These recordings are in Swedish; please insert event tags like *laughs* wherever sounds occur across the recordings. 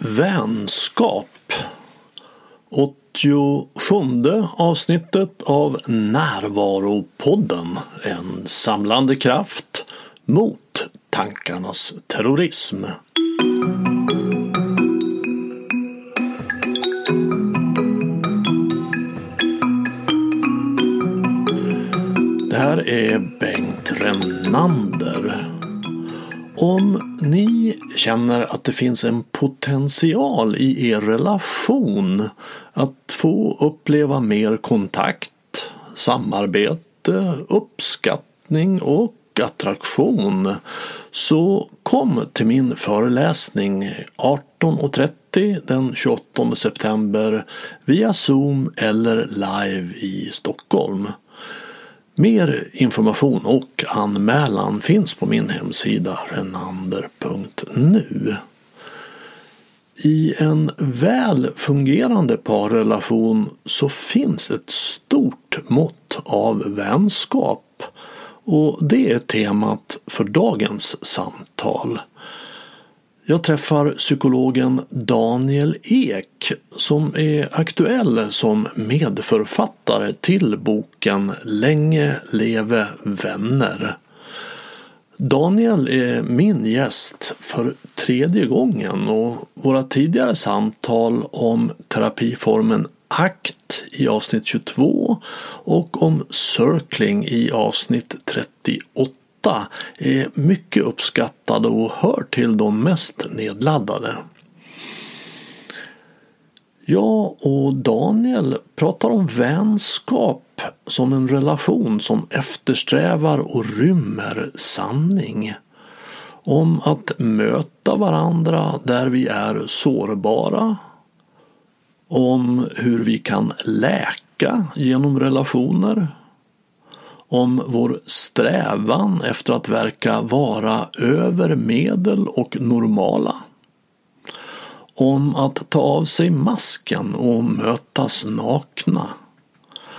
Vänskap 87 avsnittet av Närvaropodden En samlande kraft mot tankarnas terrorism. Det här är Bengt Renander. Om ni känner att det finns en potential i er relation att få uppleva mer kontakt, samarbete, uppskattning och attraktion så kom till min föreläsning 18.30 den 28 september via Zoom eller live i Stockholm. Mer information och anmälan finns på min hemsida renander.nu. I en väl fungerande parrelation så finns ett stort mått av vänskap och det är temat för dagens samtal. Jag träffar psykologen Daniel Ek som är aktuell som medförfattare till boken Länge leve vänner. Daniel är min gäst för tredje gången och våra tidigare samtal om terapiformen ACT i avsnitt 22 och om circling i avsnitt 38 är mycket uppskattade och hör till de mest nedladdade. Jag och Daniel pratar om vänskap som en relation som eftersträvar och rymmer sanning. Om att möta varandra där vi är sårbara. Om hur vi kan läka genom relationer om vår strävan efter att verka vara över medel och normala. Om att ta av sig masken och mötas nakna.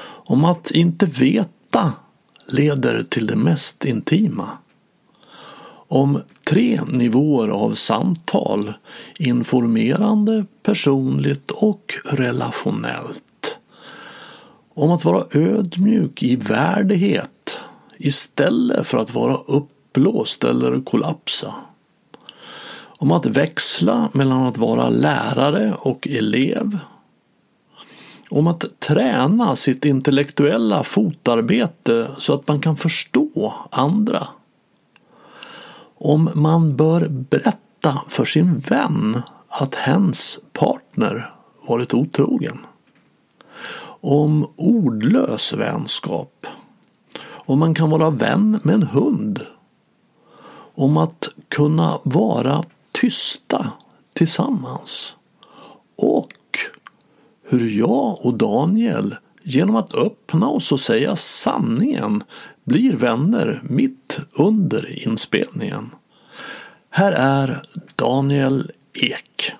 Om att inte veta leder till det mest intima. Om tre nivåer av samtal, informerande, personligt och relationellt om att vara ödmjuk i värdighet istället för att vara uppblåst eller kollapsa. Om att växla mellan att vara lärare och elev. Om att träna sitt intellektuella fotarbete så att man kan förstå andra. Om man bör berätta för sin vän att hens partner varit otrogen om ordlös vänskap. Om man kan vara vän med en hund. Om att kunna vara tysta tillsammans. Och hur jag och Daniel genom att öppna oss och säga sanningen blir vänner mitt under inspelningen. Här är Daniel Ek.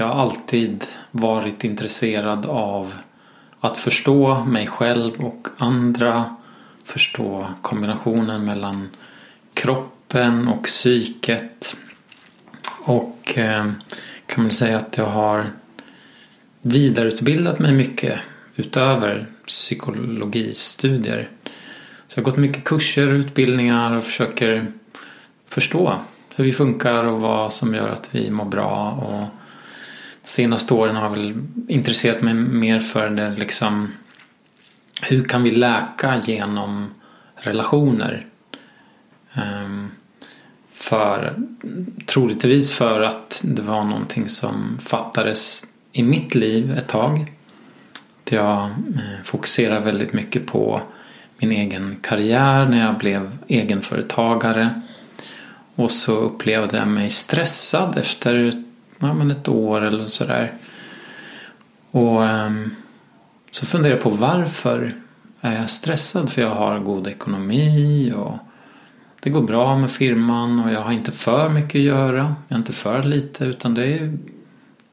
Jag har alltid varit intresserad av att förstå mig själv och andra. Förstå kombinationen mellan kroppen och psyket. Och eh, kan man säga att jag har vidareutbildat mig mycket utöver psykologistudier. Så jag har gått mycket kurser och utbildningar och försöker förstå hur vi funkar och vad som gör att vi mår bra. Och senaste åren har jag väl intresserat mig mer för det liksom hur kan vi läka genom relationer? Um, för troligtvis för att det var någonting som fattades i mitt liv ett tag. Jag eh, fokuserar väldigt mycket på min egen karriär när jag blev egenföretagare. Och så upplevde jag mig stressad efter ja, men ett år eller sådär. Och um, så funderar jag på varför är jag stressad? För jag har god ekonomi och det går bra med firman och jag har inte för mycket att göra. Jag har inte för lite utan det är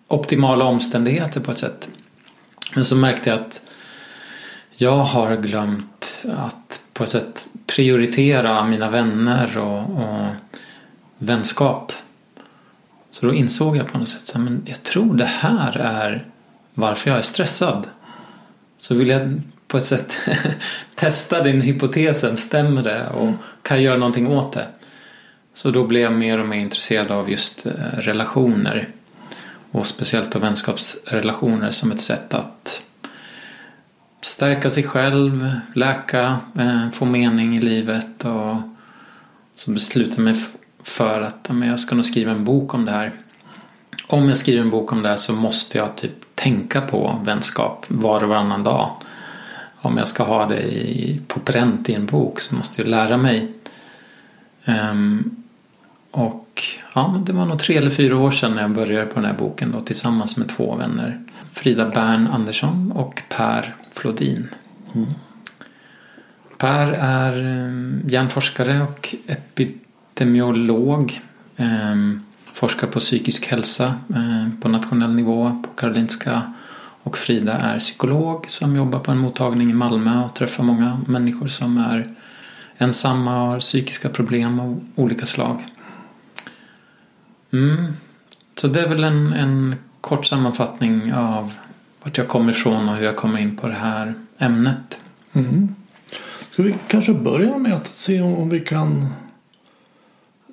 optimala omständigheter på ett sätt. Men så märkte jag att jag har glömt att på ett sätt prioritera mina vänner och, och vänskap. Så då insåg jag på något sätt att jag tror det här är varför jag är stressad. Så vill jag på ett sätt *laughs* testa den hypotesen, stämmer det och kan jag göra någonting åt det? Så då blev jag mer och mer intresserad av just eh, relationer och speciellt då vänskapsrelationer som ett sätt att stärka sig själv, läka, eh, få mening i livet och så beslutade jag mig för att jag ska nog skriva en bok om det här. Om jag skriver en bok om det här så måste jag typ tänka på vänskap var och varannan dag. Om jag ska ha det i, på pränt i en bok så måste jag lära mig. Um, och ja, det var nog tre eller fyra år sedan när jag började på den här boken då, tillsammans med två vänner. Frida Bern Andersson och Per Flodin. Mm. Per är um, hjärnforskare och epidemiolog. Ehm, forskar på psykisk hälsa ehm, på nationell nivå på Karolinska. Och Frida är psykolog som jobbar på en mottagning i Malmö och träffar många människor som är ensamma och har psykiska problem av olika slag. Mm. Så det är väl en, en kort sammanfattning av vart jag kommer ifrån och hur jag kommer in på det här ämnet. Mm. Ska vi kanske börja med att se om vi kan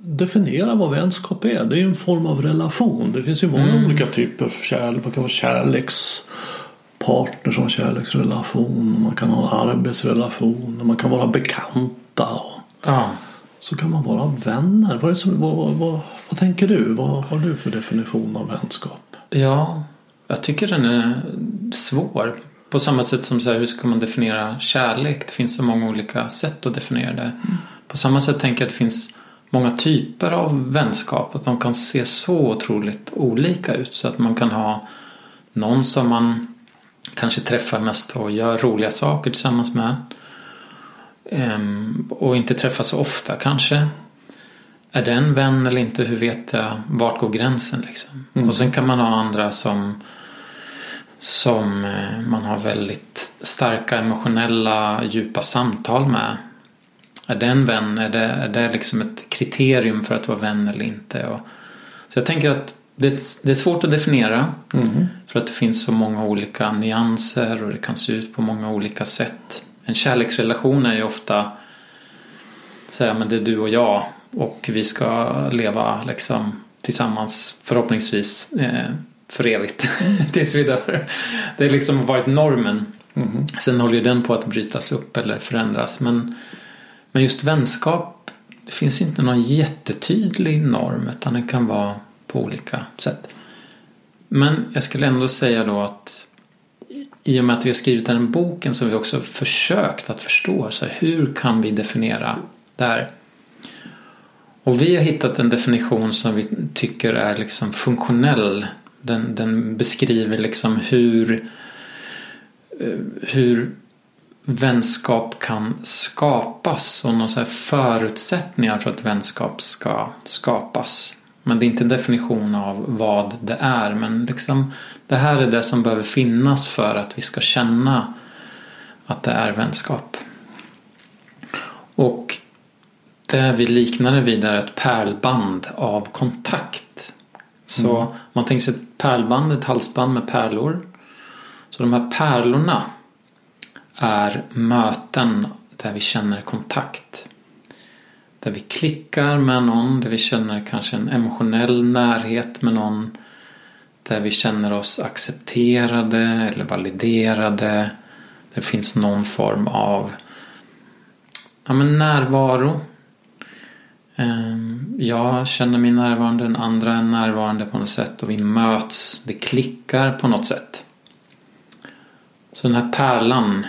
definiera vad vänskap är. Det är ju en form av relation. Det finns ju många mm. olika typer av kärlek. Man kan vara kärlekspartner som kärleksrelation. Man kan ha en arbetsrelation. Man kan vara bekanta. Ja. Så kan man vara vänner. Vad, som, vad, vad, vad, vad tänker du? Vad har du för definition av vänskap? Ja, jag tycker den är svår. På samma sätt som så här, hur ska man definiera kärlek? Det finns så många olika sätt att definiera det. Mm. På samma sätt tänker jag att det finns många typer av vänskap. Att de kan se så otroligt olika ut. Så att man kan ha någon som man kanske träffar mest och gör roliga saker tillsammans med. Ehm, och inte träffas så ofta kanske. Är det en vän eller inte? Hur vet jag? Vart går gränsen liksom? Mm. Och sen kan man ha andra som som eh, man har väldigt starka emotionella djupa samtal med. Är det en vän? Är det, är det liksom ett kriterium för att vara vän eller inte? Och, så jag tänker att det, det är svårt att definiera. Mm. För att det finns så många olika nyanser och det kan se ut på många olika sätt. En kärleksrelation är ju ofta säga, men det är du och jag och vi ska leva liksom tillsammans förhoppningsvis eh, för evigt *laughs* tills vi dör. Det har liksom varit normen. Mm. Sen håller ju den på att brytas upp eller förändras men, men just vänskap det finns inte någon jättetydlig norm utan den kan vara på olika sätt. Men jag skulle ändå säga då att i och med att vi har skrivit den boken så har vi också försökt att förstå så här, hur kan vi definiera det här. Och vi har hittat en definition som vi tycker är liksom funktionell. Den, den beskriver liksom hur, eh, hur vänskap kan skapas och några förutsättningar för att vänskap ska skapas. Men det är inte en definition av vad det är. Men liksom, det här är det som behöver finnas för att vi ska känna att det är vänskap. Och det vi liknar det vid är ett pärlband av kontakt. Så mm. man tänker sig ett pärlband, ett halsband med pärlor. Så de här pärlorna är möten där vi känner kontakt. Där vi klickar med någon, där vi känner kanske en emotionell närhet med någon. Där vi känner oss accepterade eller validerade. Där det finns någon form av ja, men närvaro. Ehm, jag känner mig närvarande, den andra är närvarande på något sätt och vi möts. Det klickar på något sätt. Så den här pärlan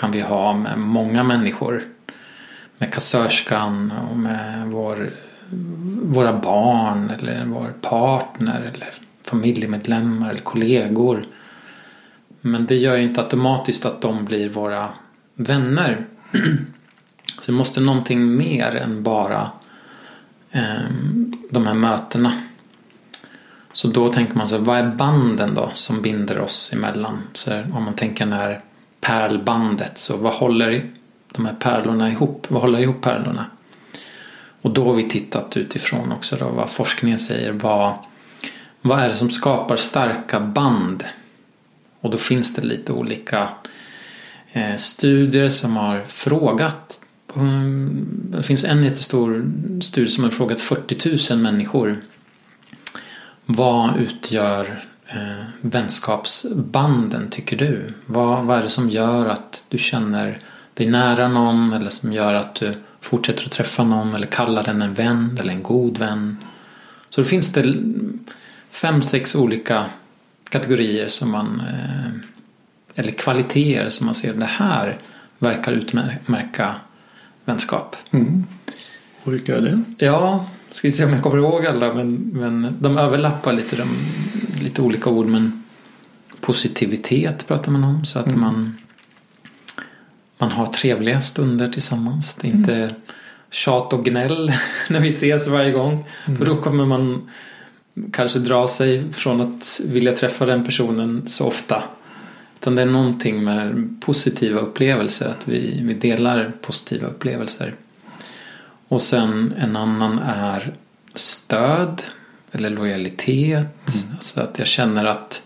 kan vi ha med många människor med kassörskan och med vår, våra barn eller vår partner eller familjemedlemmar eller kollegor. Men det gör ju inte automatiskt att de blir våra vänner. *clears throat* Så det måste någonting mer än bara eh, de här mötena. Så då tänker man så vad är banden då som binder oss emellan? Så om man tänker när här pärlbandet så vad håller de här pärlorna ihop, vad håller ihop pärlorna? Och då har vi tittat utifrån också då vad forskningen säger. Vad, vad är det som skapar starka band? Och då finns det lite olika eh, studier som har frågat. Um, det finns en jättestor studie som har frågat 40 000 människor. Vad utgör eh, vänskapsbanden tycker du? Vad, vad är det som gör att du känner dig nära någon eller som gör att du fortsätter att träffa någon eller kallar den en vän eller en god vän. Så det finns det fem, sex olika kategorier som man eh, eller kvaliteter som man ser det här verkar utmärka vänskap. Mm. Och vilka är det? Ja, ska vi se om jag kommer ihåg alla men, men de överlappar lite, de, lite olika ord men positivitet pratar man om så att mm. man man har trevliga stunder tillsammans. Det är inte mm. tjat och gnäll *laughs* när vi ses varje gång. Mm. För då kommer man kanske dra sig från att vilja träffa den personen så ofta. Utan det är någonting med positiva upplevelser. Att vi, vi delar positiva upplevelser. Och sen en annan är stöd eller lojalitet. Mm. Alltså att jag känner att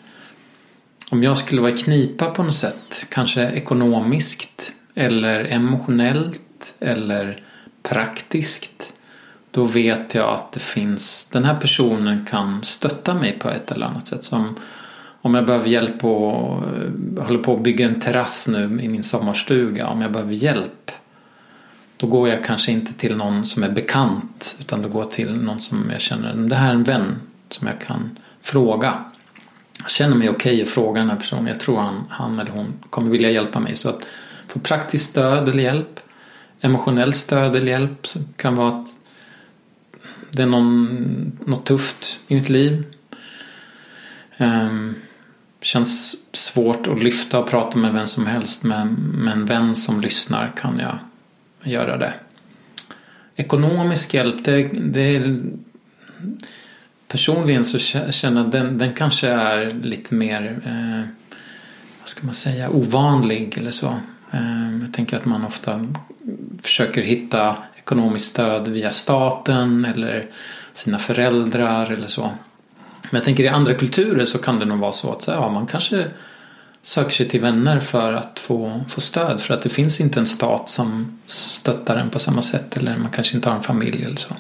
om jag skulle vara i knipa på något sätt, kanske ekonomiskt eller emotionellt eller praktiskt då vet jag att det finns den här personen kan stötta mig på ett eller annat sätt. Som om jag behöver hjälp och håller på att bygga en terrass nu i min sommarstuga. Om jag behöver hjälp då går jag kanske inte till någon som är bekant utan då går jag till någon som jag känner, det här är en vän som jag kan fråga. Jag känner mig okej okay att fråga den här personen. Jag tror han, han eller hon kommer vilja hjälpa mig. Så att få praktiskt stöd eller hjälp. Emotionellt stöd eller hjälp kan vara att det är någon, något tufft i mitt liv. Um, känns svårt att lyfta och prata med vem som helst men med en vän som lyssnar kan jag göra det. Ekonomisk hjälp, det, det är personligen så känner jag den, den kanske är lite mer eh, vad ska man säga ovanlig eller så. Eh, jag tänker att man ofta försöker hitta ekonomiskt stöd via staten eller sina föräldrar eller så. Men jag tänker i andra kulturer så kan det nog vara så att ja, man kanske söker sig till vänner för att få, få stöd för att det finns inte en stat som stöttar en på samma sätt eller man kanske inte har en familj eller så.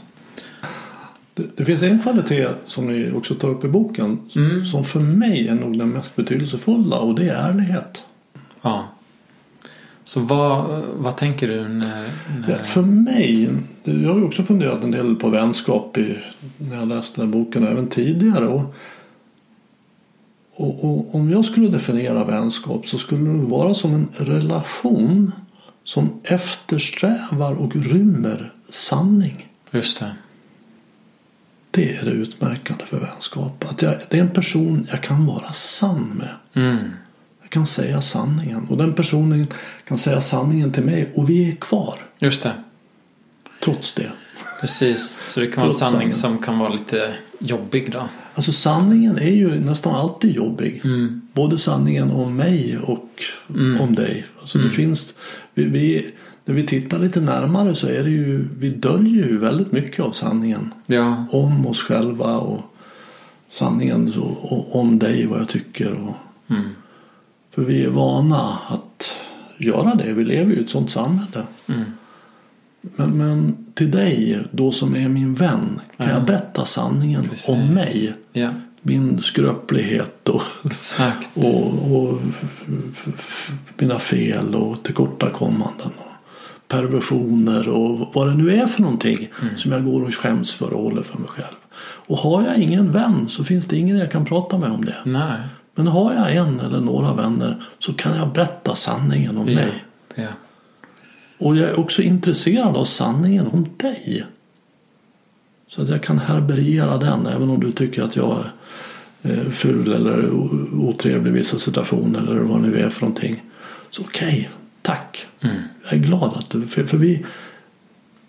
Det, det finns en kvalitet som ni också tar upp i boken mm. som för mig är nog den mest betydelsefulla och det är ärlighet. Ja. Så vad, vad tänker du när, när... Ja, för mig, jag har ju också funderat en del på vänskap i, när jag läste den här boken och även tidigare. Och, och, och, om jag skulle definiera vänskap så skulle det vara som en relation som eftersträvar och rymmer sanning. Just det. Det är det utmärkande för vänskap. Att jag, det är en person jag kan vara sann med. Mm kan säga sanningen och den personen kan säga sanningen till mig och vi är kvar. Just det. Trots det. Precis, så det kan vara en sanning som kan vara lite jobbig då. Alltså sanningen är ju nästan alltid jobbig. Mm. Både sanningen om mig och mm. om dig. Alltså mm. det finns, vi, vi, när vi tittar lite närmare så är det ju, vi döljer ju väldigt mycket av sanningen. Ja. Om oss själva och sanningen så, och om dig, vad jag tycker. Och, mm. För vi är vana att göra det. Vi lever ju i ett sådant samhälle. Mm. Men, men till dig då som är min vän kan ja. jag berätta sanningen Precis. om mig. Ja. Min skröplighet och, och, och, mina fel och tillkortakommanden. Och perversioner och vad det nu är för någonting mm. som jag går och skäms för och håller för mig själv. Och har jag ingen vän så finns det ingen jag kan prata med om det. Nej. Men har jag en eller några vänner så kan jag berätta sanningen om ja, mig. Ja. Och jag är också intresserad av sanningen om dig. Så att jag kan härbärgera den även om du tycker att jag är eh, ful eller otrevlig i vissa situationer eller vad nu är för någonting. Så okej, okay, tack. Mm. Jag är glad att du, för, för vi,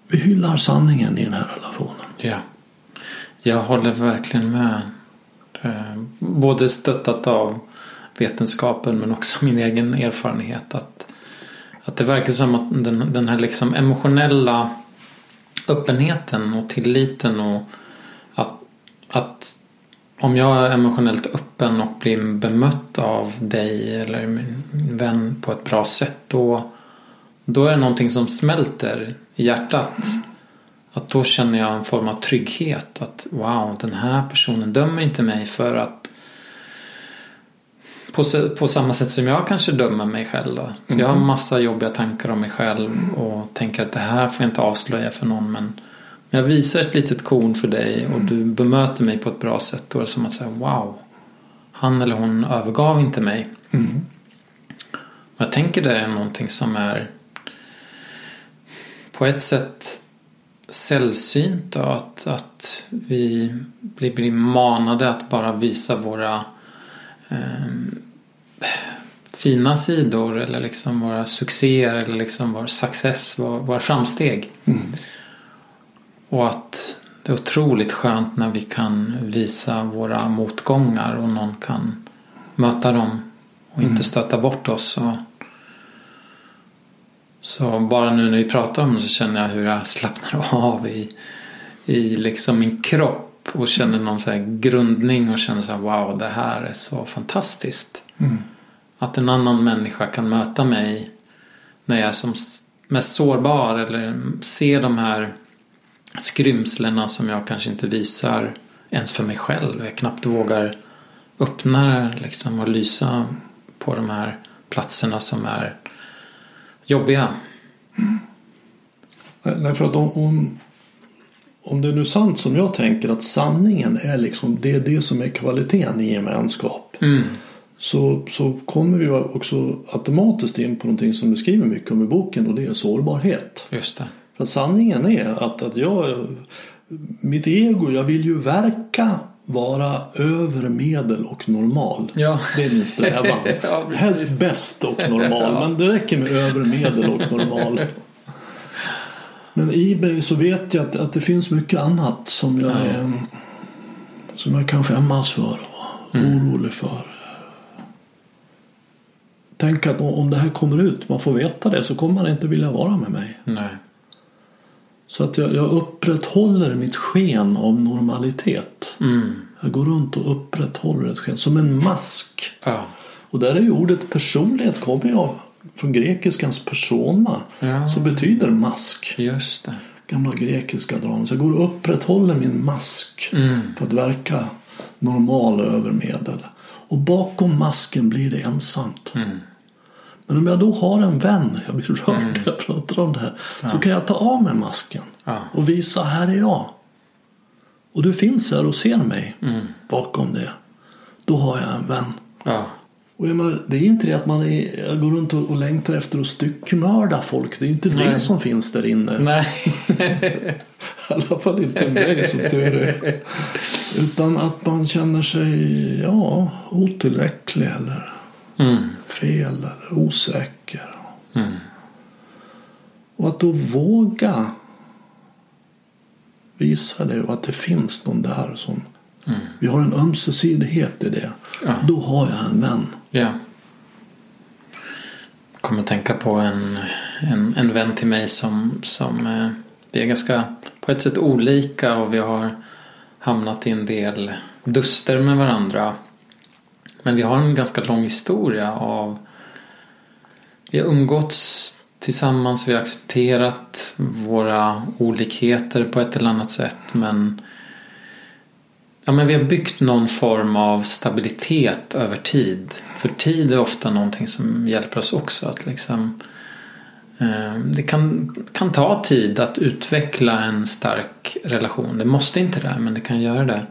vi hyllar sanningen i den här relationen. Ja, jag håller verkligen med. Eh, både stöttat av vetenskapen men också min egen erfarenhet att, att det verkar som att den, den här liksom emotionella öppenheten och tilliten och att, att om jag är emotionellt öppen och blir bemött av dig eller min vän på ett bra sätt då, då är det någonting som smälter i hjärtat. Att då känner jag en form av trygghet. Att wow, den här personen dömer inte mig för att på, på samma sätt som jag kanske dömer mig själv. Då. Så jag har Mhm. massa jobbiga tankar om mig själv och tänker att det här får jag inte avslöja för någon. Men jag visar ett litet korn för dig och du bemöter mig på ett bra sätt. Då är det som att säga wow. Han eller hon övergav inte mig. Mm. Jag tänker det är någonting som är på ett sätt sällsynt då, att, att vi blir, blir manade att bara visa våra eh, fina sidor eller liksom våra succéer eller liksom vår success, våra, våra framsteg. Mm. Och att det är otroligt skönt när vi kan visa våra motgångar och någon kan möta dem och inte stöta bort oss. Och så bara nu när vi pratar om det så känner jag hur jag slappnar *laughs* av i, i liksom min kropp och känner någon så här grundning och känner så här wow det här är så fantastiskt. Mm. Att en annan människa kan möta mig när jag är som mest sårbar eller ser de här skrymslena som jag kanske inte visar ens för mig själv. Jag knappt vågar öppna liksom och lysa på de här platserna som är jobbiga. Nej, nej, för att om, om, det är nu sant som jag tänker att sanningen är liksom det, är det som är kvaliteten i gemenskap. Mm. Så, så kommer vi också automatiskt in på någonting som du skriver mycket om i boken och det är sårbarhet. Just det. För att sanningen är att, att jag, mitt ego, jag vill ju verka vara över medel och normal. Ja. Det är min strävan. *laughs* Ja. Helst bäst och normal, *laughs* men det räcker med över medel och normal. Men mig så vet jag att, att det finns mycket annat som jag, är, som jag kan skämmas för och orolig för. Tänk att om det här kommer ut, man får veta det, så kommer man inte vilja vara med mig. Nej. Så att jag, jag upprätthåller mitt sken av normalitet. Mm. Jag går runt och upprätthåller ett sken som en mask. Ja. Och där är ju ordet personlighet kommer ju av från grekiskans persona. Ja. Så betyder mask. Just det. Gamla grekiska dramer. Så jag går och upprätthåller min mask. Mm. För att verka normal över medel. Och bakom masken blir det ensamt. Mm. Men om jag då har en vän, jag blir rörd när jag pratar om det här. Så kan jag ta av mig masken. Ja. Och visa, här är jag. Och du finns här och ser mig Mm. bakom det. Då har jag en vän. Ja. Och jag menar, det är inte det att man är, går runt och, och längtar efter att styckmörda folk. Det är inte det Nej. som finns där inne. Nej. *laughs* I alla fall inte mig som tur är. Utan att man känner sig ja, otillräcklig eller Mm. fel eller osäker. Mm. Och att då våga visa det och att det finns någon där som vi har en ömsesidighet i det. Ja. Då har jag en vän. Ja. Jag kommer tänka på en, en, en vän till mig som, som eh, vi är ganska på ett sätt olika och vi har hamnat i en del duster med varandra. Men vi har en ganska lång historia av vi har umgåtts tillsammans, vi har accepterat våra olikheter på ett eller annat sätt men Ja, men vi har byggt någon form av stabilitet över tid. För tid är ofta någonting som hjälper oss också att liksom eh, det kan, kan ta tid att utveckla en stark relation. Det måste inte det, men det kan göra det.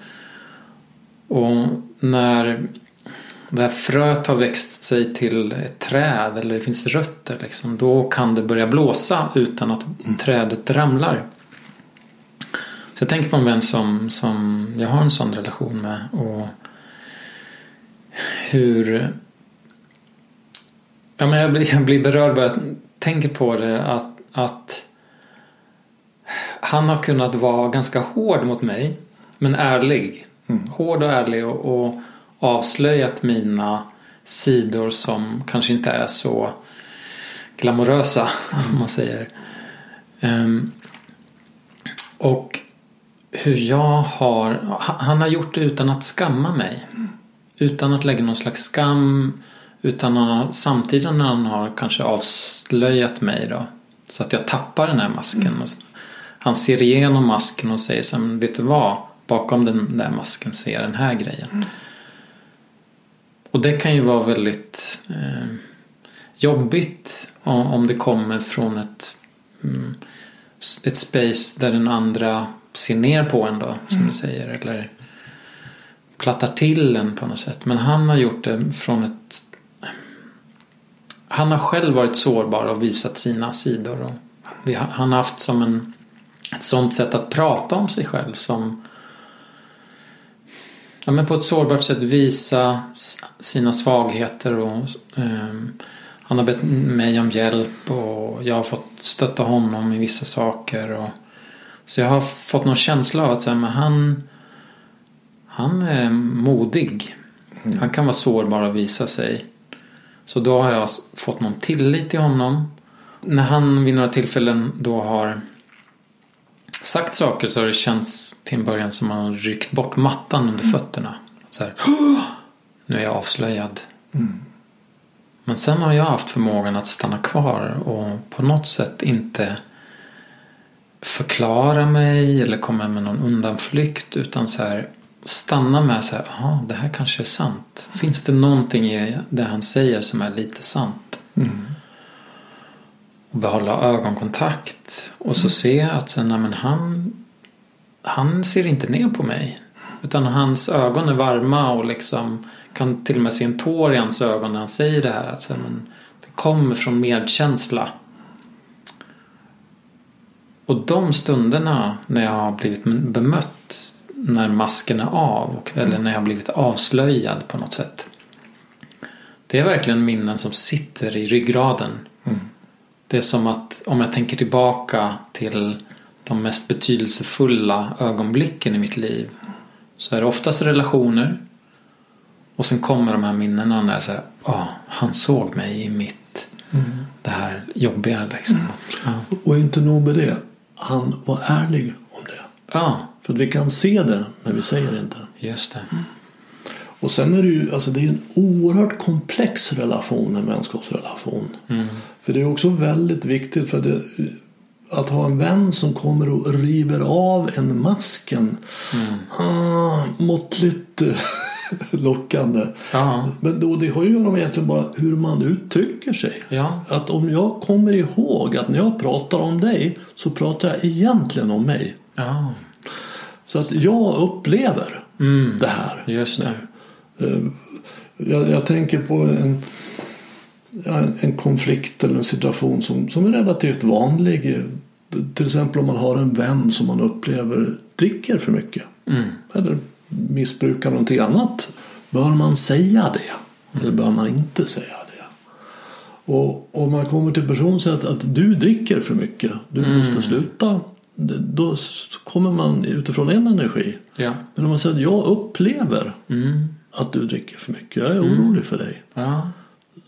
Och när det här fröet har växt sig till ett träd eller det finns rötter liksom, då kan det börja blåsa utan att trädet ramlar. Så jag tänker på en vän som, som jag har en sån relation med och hur ja, men jag, blir, jag blir berörd bara jag tänker på det att, att han har kunnat vara ganska hård mot mig men ärlig. Hård och ärlig och, och avslöjat mina sidor som kanske inte är så glamorösa *laughs* om man säger. Um, och hur jag har, han har gjort det utan att skamma mig. Utan att lägga någon slags skam. Utan att, samtidigt när han har kanske avslöjat mig då. Så att jag tappar den här masken. Mm. Han ser igenom masken och säger så vet du vad? Bakom den där masken ser jag den här grejen. Mm. Och det kan ju vara väldigt eh, jobbigt om, om det kommer från ett, mm, ett space där den andra ser ner på en då, som mm. du säger. Eller plattar till en på något sätt. Men han har gjort det från ett... Han har själv varit sårbar och visat sina sidor. Och han har haft som en, ett sånt sätt att prata om sig själv som ja, men på ett sårbart sätt visa sina svagheter och um, han har bett mig om hjälp och jag har fått stötta honom i vissa saker. Och, så jag har fått någon känsla av att säga, men han, han är modig. Mm. Han kan vara sårbar och visa sig. Så då har jag fått någon tillit till honom. När han vid några tillfällen då har sagt saker så har det känts till en början som att han har ryckt bort mattan under mm. fötterna. Så här, *gasps* nu är jag avslöjad. Mm. Men sen har jag haft förmågan att stanna kvar och på något sätt inte förklara mig eller komma med någon undanflykt utan så här stanna med så här, jaha det här kanske är sant. Finns det någonting i det han säger som är lite sant? Mm. Och behålla ögonkontakt och så mm. se att nej, men han, han ser inte ner på mig. Utan hans ögon är varma och liksom kan till och med se en tår i hans ögon när han säger det här. Alltså, men det kommer från medkänsla. Och de stunderna när jag har blivit bemött när masken är av och, eller när jag har blivit avslöjad på något sätt. Det är verkligen minnen som sitter i ryggraden. Mm. Det är som att om jag tänker tillbaka till de mest betydelsefulla ögonblicken i mitt liv så är det oftast relationer och sen kommer de här minnena när så här, oh, han såg mig i mitt mm. det här jobbiga liksom. Mm. Ja. Och inte nog med det. Han var ärlig om det. Ja. För vi kan se det men vi säger det inte. Just det. Mm. Och sen är det ju alltså det är en oerhört komplex relation, en vänskapsrelation. Mm. För det är också väldigt viktigt för det, att ha en vän som kommer och river av en masken. Mm. Ah, måttligt *laughs* lockande. Ja. Men då, det har ju att göra med egentligen bara hur man uttrycker sig. Ja. Att om jag kommer ihåg att när jag pratar om dig så pratar jag egentligen om mig. Ja. Så att jag upplever mm. det här. Just det. Eh, jag, jag, tänker på en, en konflikt eller en situation som, som är relativt vanlig. Till exempel om man har en vän som man upplever dricker för mycket. Mm. Eller missbrukar någonting annat. Bör man säga det? Eller bör man inte säga det? Och om man kommer till person och säger att, att du dricker för mycket. Du mm. måste sluta. Då kommer man utifrån en energi. Ja. Men om man säger att jag upplever mm. att du dricker för mycket. Jag är mm. orolig för dig. Ja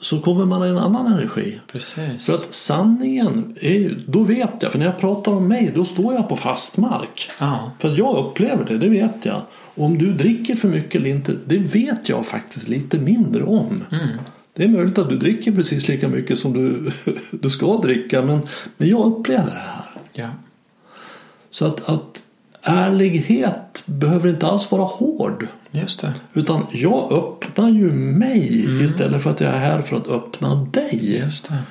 så kommer man i en annan energi. Precis. För att sanningen är då vet jag, för när jag pratar om mig då står jag på fast mark. Ja. För att jag upplever det, det vet jag. Om du dricker för mycket eller inte, det vet jag faktiskt lite mindre om. Mm. Det är möjligt att du dricker precis lika mycket som du, *laughs* du ska dricka men, men jag upplever det här. Ja. Så att, att ärlighet behöver inte alls vara hård. Just det. Utan jag öppnar ju mig mm. istället för att jag är här för att öppna dig. Just det.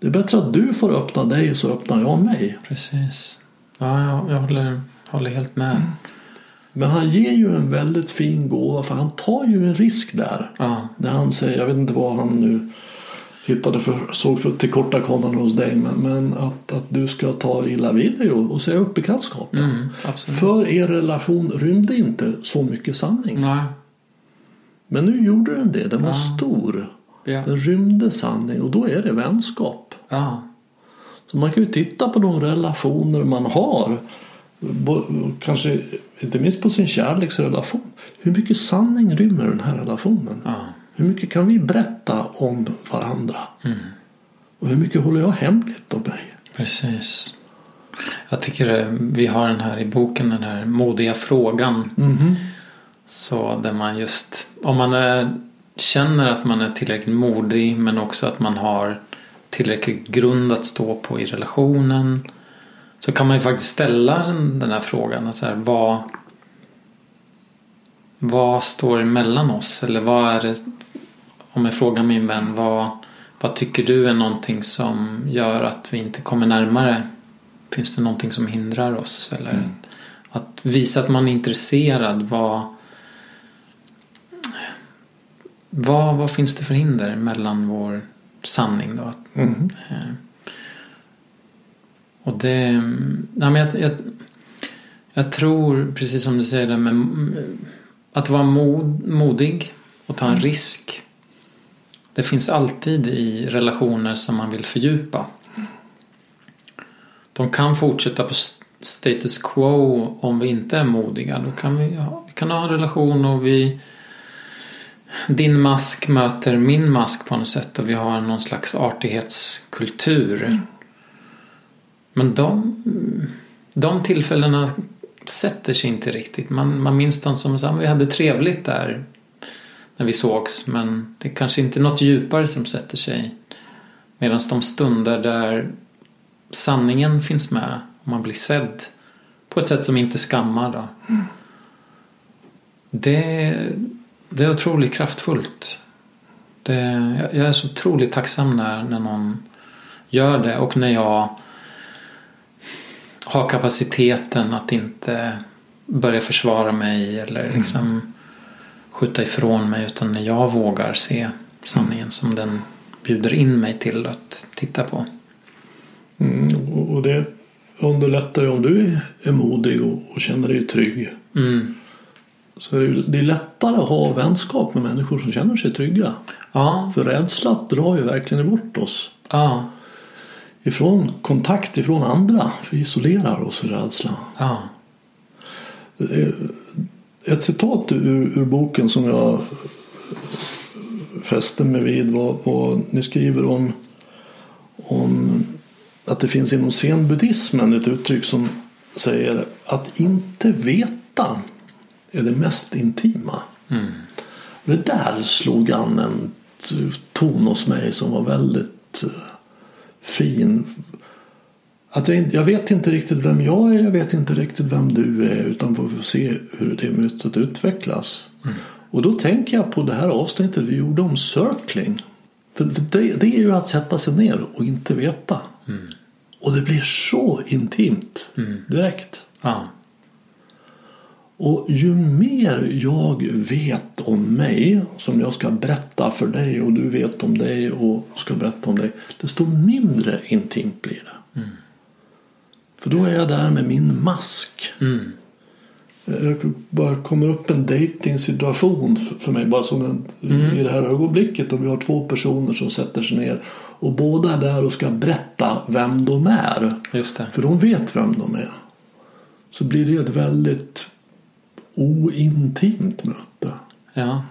det är bättre att du får öppna dig så öppnar jag mig. Precis. Ja, jag, jag håller, håller helt med. Mm. Men han ger ju en väldigt fin gåva för han tar ju en risk där. Ja. När han säger, jag vet inte vad han nu hittade för, såg för tillkortakommanden hos dig. Men, men, att, att du ska ta illa vid dig och, och säga upp bekantskapen. Mm, för er relation rymde inte så mycket sanning. Nej. Men nu gjorde den det. Den var ja. stor. Ja. Den rymde sanning och då är det vänskap. Ja. Så man kan ju titta på de relationer man har. Kanske inte minst på sin kärleksrelation. Hur mycket sanning rymmer den här relationen? Ja. Hur mycket kan vi berätta om varandra? Mm. Och hur mycket håller jag hemligt om mig? Precis. Jag tycker vi har den här i boken, den här modiga frågan. Mhm. Så där man just, om man är, känner att man är tillräckligt modig men också att man har tillräcklig grund att stå på i relationen. Så kan man ju faktiskt ställa den, här frågan. Så här, vad, vad står emellan oss? Eller vad är det, om jag frågar min vän, vad, vad tycker du är någonting som gör att vi inte kommer närmare? Finns det någonting som hindrar oss? Eller Mm. att visa att man är intresserad. Vad, vad, vad finns det för hinder mellan vår sanning då? Mhm. eh, och det... Nej, men jag, jag, jag tror, precis som du säger, med, att vara mod, modig och ta en risk. Det finns alltid i relationer som man vill fördjupa. De kan fortsätta på st- status quo om vi inte är modiga. Då kan vi, ja, vi kan ha en relation och vi din mask möter min mask på något sätt och vi har någon slags artighetskultur. Men de, de tillfällena sätter sig inte riktigt. Man, man minns dem som att vi hade trevligt där när vi sågs men det är kanske inte något djupare som sätter sig. Medan de stunder där sanningen finns med och man blir sedd på ett sätt som inte skammar då. Det, det är otroligt kraftfullt. Det, jag- jag är så otroligt tacksam när, när någon gör det och när jag har kapaciteten att inte börja försvara mig eller liksom skjuta ifrån mig utan när jag vågar se sanningen som den bjuder in mig till att titta på. Mm, och- det underlättar ju om du är modig och, och känner dig trygg. Mm. Så är det, ju- det är lättare att ha vänskap med människor som känner sig trygga. Ja, För rädsla drar ju verkligen bort oss ja, ifrån kontakt ifrån andra. Vi isolerar oss i rädsla. ja. Ett citat ur, ur boken som jag fäste mig vid var, var ni skriver om, om att det finns inom zenbuddhismen ett uttryck som säger att inte veta är det mest intima. Mm. Det där slog an en ton hos mig som var väldigt eh, fin. Att jag, jag vet inte riktigt vem jag är, jag vet inte riktigt vem du är utan får se hur det mötet utvecklas. Och då tänker jag på det här avsnittet vi gjorde om circling. För det, det är ju att sätta sig ner och inte veta. Och det blir så intimt direkt. ja. Och ju mer jag vet om mig som jag ska berätta för dig och du vet om dig och ska berätta om dig desto mindre intimt blir det. För då är jag där med min mask. Mm. Jag bara kommer upp en dating situation för mig bara som en, i det här ögonblicket och vi har två personer som sätter sig ner och båda är där och ska berätta vem de är. För de vet vem de är. Så blir det ett väldigt ointimt möte. Ja.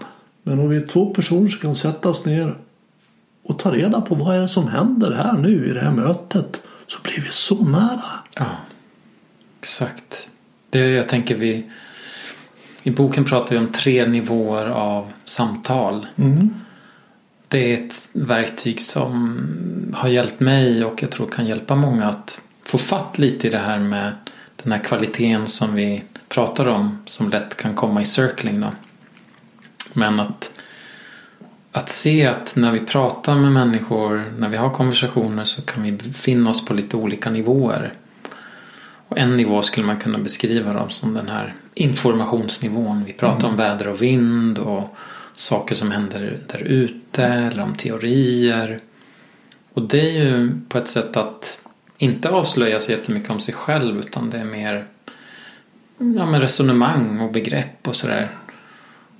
Men om vi är två personer som kan sätta oss ner och ta reda på vad är det som händer här nu i det här mötet så blir vi så nära. Ja, exakt. Det jag tänker vi... I boken pratar vi om tre nivåer av samtal. Mm. Det är ett verktyg som har hjälpt mig och jag tror kan hjälpa många att få fatt lite i det här med den här kvaliteten som vi pratar om som lätt kan komma i circling då. Men att, att se att när vi pratar med människor, när vi har konversationer så kan vi befinna oss på lite olika nivåer. Och en nivå skulle man kunna beskriva dem som den här informationsnivån. Vi pratar om väder och vind och saker som händer där ute eller om teorier. Och det är ju på ett sätt att inte avslöja så jättemycket om sig själv utan det är mer ja, men resonemang och begrepp och sådär.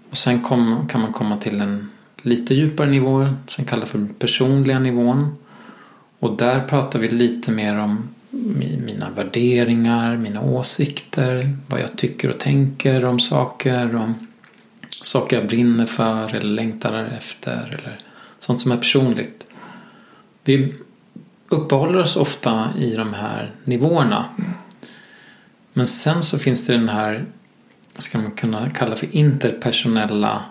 Och sen kom, kan man komma till en lite djupare nivå som kallas för den personliga nivån. Och där pratar vi lite mer om mina värderingar, mina åsikter, vad jag tycker och tänker om saker, om saker jag brinner för eller längtar efter eller sånt som är personligt. Vi, uppehåller oss ofta i de här nivåerna. Mm. Men sen så finns det den här, ska man kunna kalla för interpersonella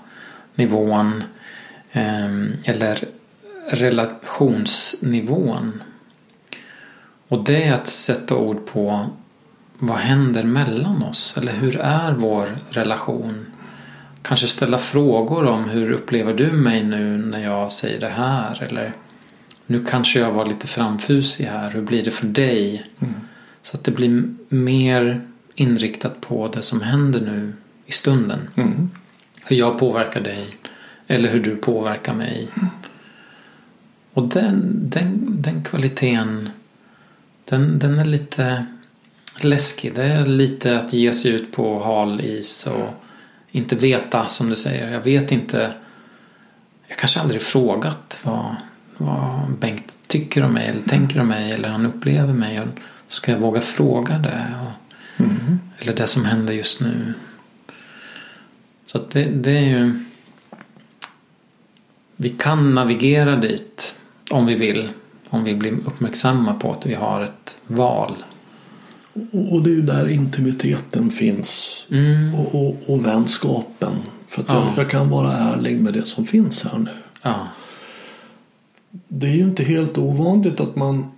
nivån. Eh, eller relationsnivån. Och det är att sätta ord på vad händer mellan oss? Eller hur är vår relation? Kanske ställa frågor om hur upplever du mig nu när jag säger det här? Eller nu kanske jag var lite framfusig här. Hur blir det för dig? Mm. Så att det blir mer inriktat på det som händer nu i stunden. Mm. Hur jag påverkar dig. Eller hur du påverkar mig. Mm. Och den, den, den kvaliteten den, den är lite läskig. Det är lite att ge sig ut på hal is och inte veta som du säger. Jag vet inte. Jag kanske aldrig frågat vad, vad Bengt tycker om mig eller tänker om mig eller han upplever mig. Ska jag våga fråga det? Mm. Eller det som händer just nu. Så att det, det är ju. Vi kan navigera dit om vi vill. Om vi blir uppmärksamma på att vi har ett val. Och det är ju där intimiteten finns. Mm. Och, och, och, vänskapen. För att ja. jag, jag, kan vara ärlig med det som finns här nu. Ja. Det är ju inte helt ovanligt att man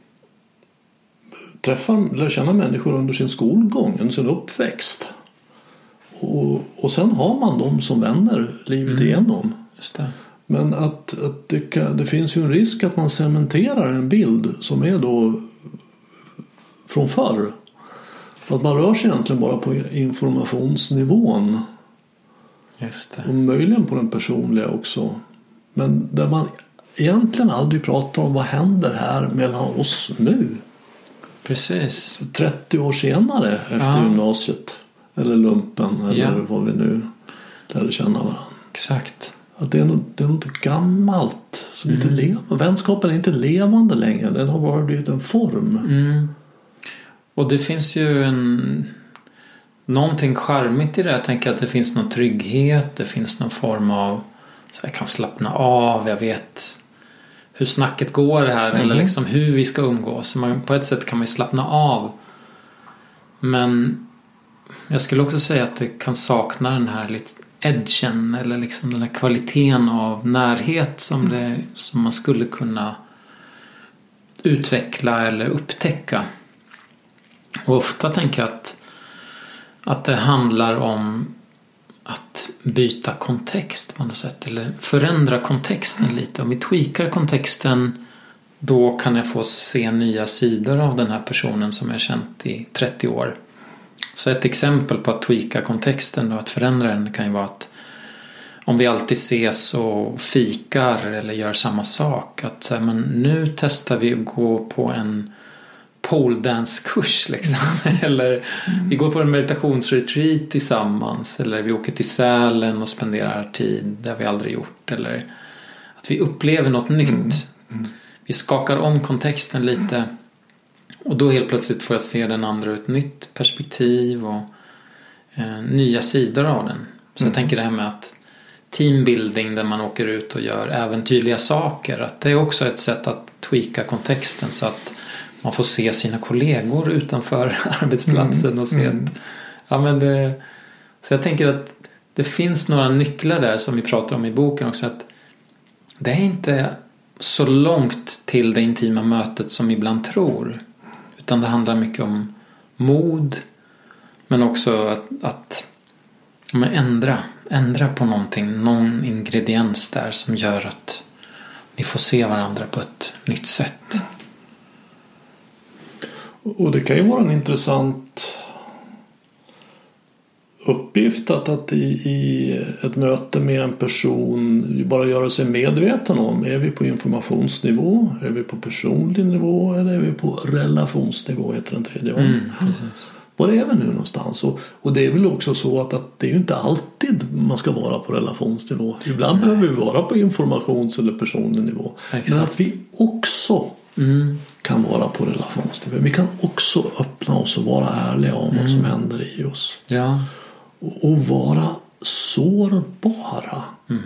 träffar, lär känna människor under sin skolgång, under sin uppväxt. Och, och sen har man dem som vänner livet mm. igenom. Men att, att det, kan, det, finns ju en risk att man cementerar en bild som är då från förr. Att man rör sig egentligen bara på informationsnivån. Just det. Och möjligen på den personliga också. Men där man egentligen aldrig pratar om vad händer här mellan oss nu. Precis. 30 år senare efter ja. gymnasiet. Eller lumpen eller ja. vad vi nu lärde känna varandra. Exakt. Att det är något, det är något gammalt som mm. inte lever. Vänskapen är inte levande längre. Den har bara blivit en form. Mm. Och det finns ju en någonting charmigt i det. Jag tänker att det finns någon trygghet. Det finns någon form av så jag kan slappna av. Jag vet hur snacket går här. Mm. Eller liksom hur vi ska umgås. Man, på ett sätt kan man ju slappna av. Men jag skulle också säga att det kan sakna den här lite edgen eller liksom den här kvaliteten av närhet som, det, som man skulle kunna utveckla eller upptäcka. Och ofta tänker jag att, att det handlar om att byta kontext på något sätt eller förändra kontexten lite. Om vi tweakar kontexten då kan jag få se nya sidor av den här personen som jag känt i 30 år. Så ett exempel på att tweaka kontexten och att förändra den kan ju vara att om vi alltid ses och fikar eller gör samma sak. Att men nu testar vi att gå på en poledance-kurs liksom. *laughs* Eller vi går på en meditationsretreat tillsammans. Eller vi åker till Sälen och spenderar tid. Har vi aldrig gjort. Eller att vi upplever något nytt. Mm. Mm. Vi skakar om kontexten lite. Och då helt plötsligt får jag se den andra ur ett nytt perspektiv och eh, nya sidor av den. Så jag mm. tänker det här med att teambuilding där man åker ut och gör äventyrliga saker. Att det är också ett sätt att tweaka kontexten så att man får se sina kollegor utanför *laughs* arbetsplatsen och se mm. att, ja, men det, Så jag tänker att det finns några nycklar där som vi pratar om i boken också. att Det är inte så långt till det intima mötet som ibland tror. Utan det handlar mycket om mod men också att, att men ändra, ändra på någonting, någon ingrediens där som gör att ni får se varandra på ett nytt sätt. Och det kan ju vara en intressant uppgift att, att i, i ett möte med en person bara göra sig medveten om är vi på informationsnivå, är vi på personlig nivå eller är vi på relationsnivå heter den tredje. Mm, var är vi nu någonstans? Och, och det är väl också så att, att det är ju inte alltid man ska vara på relationsnivå. Ibland Nej. behöver vi vara på informations eller personlig nivå. Exakt. Men att vi också mm. Kan vara på relationsnivå. Vi kan också öppna oss och vara ärliga om mm. vad som mm. händer i oss. Ja. Och, och vara sårbara. Mm.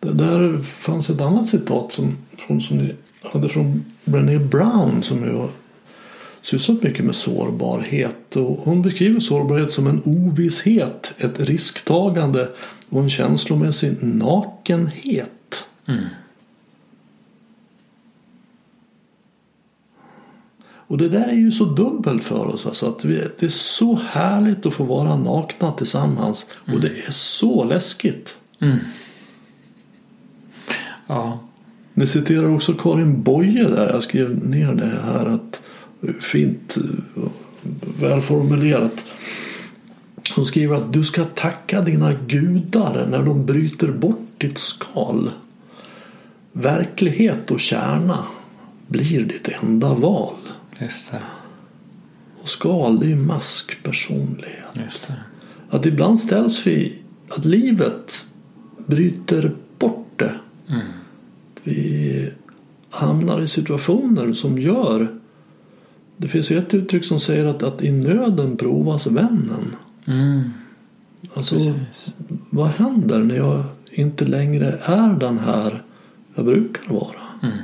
Det där fanns ett annat citat som, som, som det är från Brené Brown som ju har sysslat mycket med sårbarhet. Och hon beskriver sårbarhet som en ovisshet, ett risktagande och en känslomässig nakenhet. Mm. Och det där är ju så dubbelt för oss. Alltså att vi, det är så härligt att få vara nakna tillsammans. Och det är så läskigt. Mm. Ja. Ni citerar också Karin Boye där. Jag skrev ner det här. att Fint eh, välformulerat. Hon skriver att du ska tacka dina gudar när de bryter bort ditt skal. Verklighet och kärna blir ditt enda val. Just det. Och skal det är ju maskpersonlighet. Just det. Att ibland ställs vi att livet bryter bort det. Mm. Vi hamnar i situationer som gör det finns ju ett uttryck som säger att, att i nöden provas vännen. Mm. Alltså, Precis. vad händer när jag inte längre är den här jag brukar vara? Mm.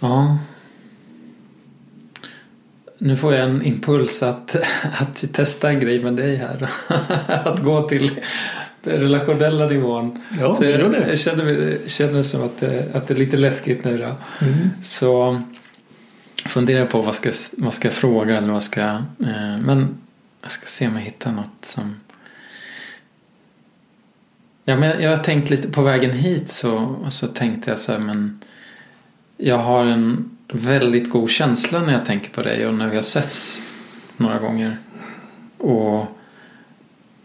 Ja. Nu får jag en impuls att, *laughs* att testa en grej med dig här. *laughs* att gå till relationella nivån. Ja, Så jag, det. jag känner, känner som att det, att det är lite läskigt nu då. Mm. Så funderar på vad ska, vad ska jag fråga eller vad ska eh, Men jag ska se om jag hittar något som Ja men jag, har tänkt lite på vägen hit så, så tänkte jag så här men jag har en väldigt god känsla när jag tänker på dig och när vi har setts några gånger. Och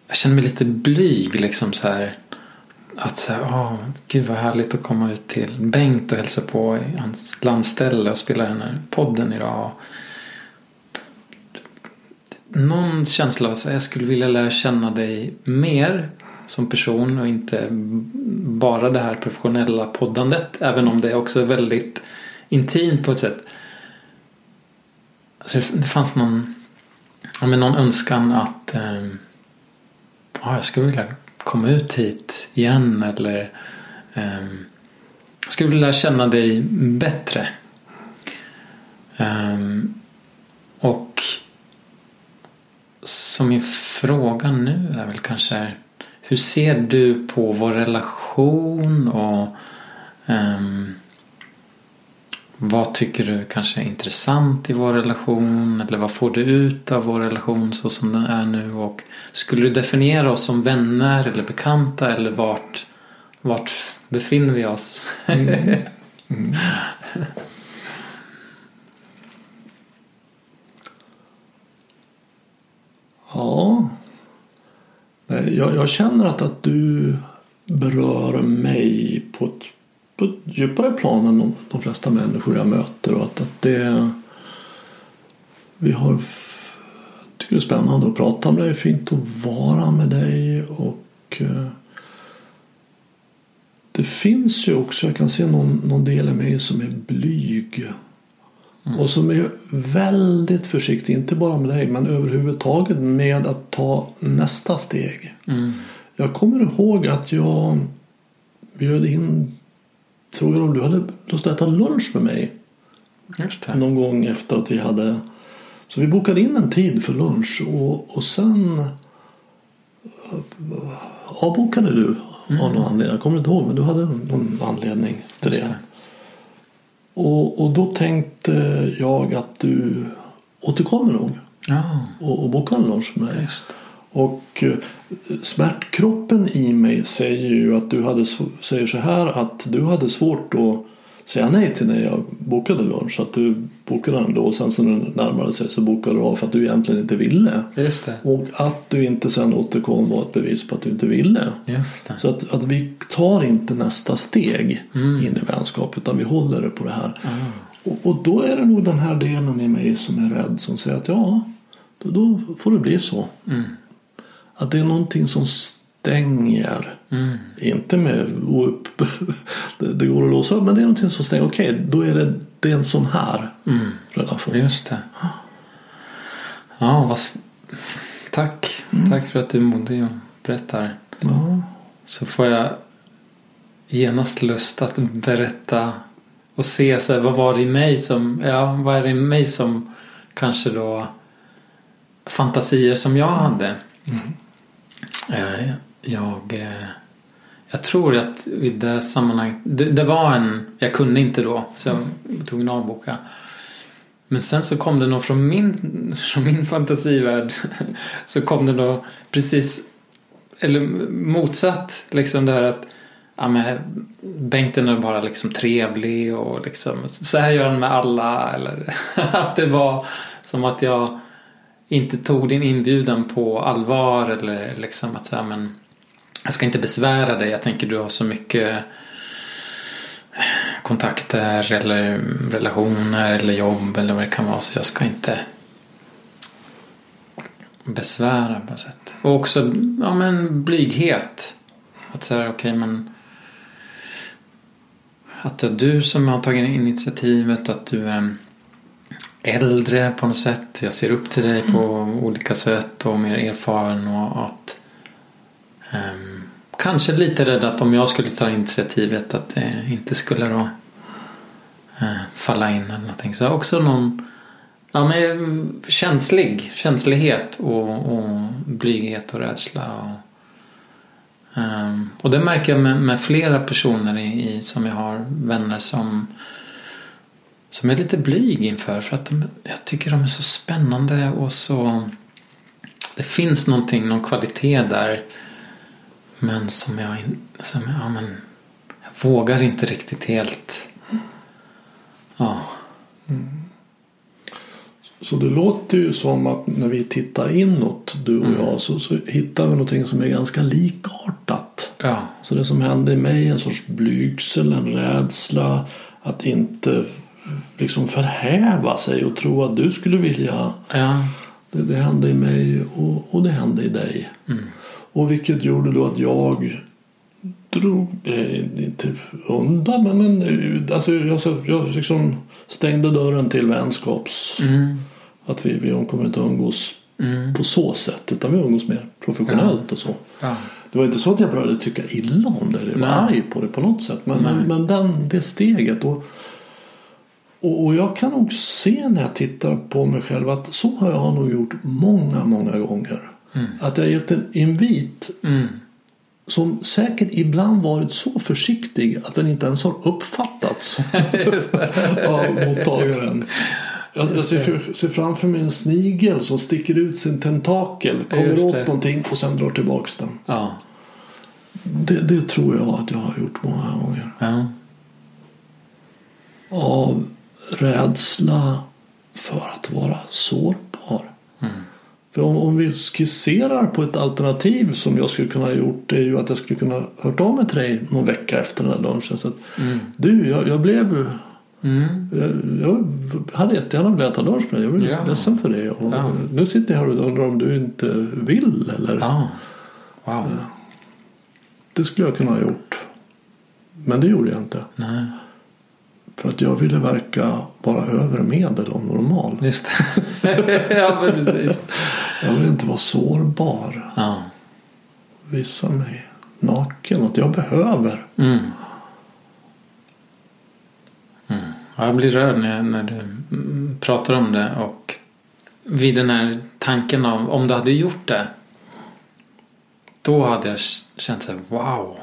jag känner mig lite blyg liksom så här. Att så här, åh, gud vad härligt att komma ut till Bengt och hälsa på i hans landställe och spela den här podden idag. Någon känsla av att jag skulle vilja lära känna dig mer som person och inte bara det här professionella poddandet. Även om det också är väldigt intimt på ett sätt. Alltså det- fanns någon, ja, men någon önskan att eh, ja, jag skulle vilja komma ut hit igen eller eh, jag skulle vilja känna dig bättre. Eh, och så min fråga nu är väl kanske hur ser du på vår relation och um, vad tycker du kanske är intressant i vår relation? Eller vad får du ut av vår relation så som den är nu? Och skulle du definiera oss som vänner eller bekanta? Eller vart, vart befinner vi oss? Mm. Mm. Ja. Eh, jag, jag känner att, att du berör mig på ett, på ett djupare plan än de, de flesta människor jag möter. Och att, att det, vi har, jag tycker det är spännande att prata med dig. Fint att vara med dig. Och eh, det finns ju också, jag kan se någon, någon del i mig som är blyg. Och som är väldigt försiktig, inte bara med dig men överhuvudtaget med att ta nästa steg. Mm. Jag kommer ihåg att jag bjöd in, frågade om du hade lust att äta lunch med mig någon gång efter att vi hade så vi bokade in en tid för lunch och, och sen eh, avbokade du av någon anledning. Jag kommer inte ihåg men du hade någon anledning till Just det. det. Och, och då tänkte jag att du återkommer nog. Ja, och, och bokar en lunch med mig. Och eh, smärtkroppen i mig säger ju att du hade säger så här att du hade svårt att säga nej till när jag bokade lunch. Att du bokade den då och sen så när den närmade sig så bokade du av för att du egentligen inte ville. just det. Och att du inte sen återkom var ett bevis på att du inte ville. Just det. Så att, att vi tar inte nästa steg Mm. in i vänskap utan vi håller det på det här. Ah. Och, och då är det nog den här delen i mig som är rädd som säger att ja, då, då får det bli så. Mm. Att det är någonting som stänger. Mm. Inte med upp, *laughs* det, det går att låsa upp men det är någonting som stänger. Okej, då är det, det är en sån här Mm. relation. Just det. Ja, vad... Tack. Tack för att du är modig och berättar. Ja. Så får jag genast lust att berätta och se så här, vad var det i mig som, ja vad är det i mig som kanske då fantasier som jag hade. Eh, jag, eh, jag tror att i det sammanhanget, det, det var en, jag kunde inte då så jag var tvungen att avboka. Men sen så kom det nog från min, *laughs* från min fantasivärld *laughs* så kom det då precis eller motsatt liksom det här att ja, men Bengten är bara liksom trevlig och liksom så här gör han med alla *laughs* eller att det var som att jag inte tog din inbjudan på allvar eller liksom att så här men jag ska inte besvära dig. Jag tänker du har så mycket kontakter eller relationer eller jobb eller vad det kan vara så jag ska inte besvära på något sätt. Och också ja, men blyghet. Att säga okej okay, men att det är du som har tagit initiativet att du är äldre på något sätt. Jag ser upp till dig på olika sätt och mer erfaren och att kanske lite rädd att om jag skulle ta initiativet att det inte skulle då eh, falla in eller någonting. Så också någon ja, men, känslig, känslighet och, och blyghet och rädsla. Och, um, och det märker jag med, med flera personer i, i, som jag har vänner som som är lite blyg inför för att de, jag tycker de är så spännande och så det finns någonting, någon kvalitet där men som jag, som, ja, men, jag vågar inte riktigt helt ja. Mm. Så det låter ju som att när vi tittar inåt du och jag så, så hittar vi någonting som är ganska likartat. Ja. Så det som hände i mig en sorts blygsel, en rädsla att inte liksom förhäva sig och tro att du skulle vilja. Ja. Det, det hände i mig och, och det hände i dig. Mm. Och vilket gjorde då att jag drog, eh, inte undan, men, men alltså, jag, jag liksom stängde dörren till vänskaps... Mm. Att vi, vi kommer inte umgås Mm. på så sätt utan vi umgås mer professionellt och så. Ja. Det var inte så att jag började tycka illa om det eller var arg på det på något sätt. Men, men, men den, det steget. Och, och, och jag kan nog se när jag tittar på mig själv att så har jag nog gjort många, många gånger. Mm. Att jag har gett en invit Mm. som säkert ibland varit så försiktig att den inte ens har uppfattats *laughs* *laughs* av mottagaren. Jag, jag ser, ser framför mig en snigel som sticker ut sin tentakel, kommer åt någonting och sen drar tillbaks den. Ja. Det, det tror jag att jag har gjort många gånger. Ja. Av rädsla för att vara sårbar. För om, om vi skisserar på ett alternativ som jag skulle kunna ha gjort det är ju att jag skulle kunna hört av mig till dig någon vecka efter den här lunchen. Så att, Mm. du, jag, jag blev Mm. jag, hade jättegärna velat äta lunch med dig. Jag är Ja. ledsen för det. Och Ja. Nu sitter jag här och undrar om du inte vill. Eller? Ja. Wow. Det skulle jag kunna ha gjort. Men det gjorde jag inte. Nej. För att jag ville verka vara över medel och normal. Just det. *laughs* ja, precis. Jag ville inte vara sårbar. Ja. Visa mig naken. Att jag behöver. Mm. Mm. Ja, jag blir rörd när, när du mm, pratar om det och vid den här tanken av om du hade gjort det då hade jag känt så här, wow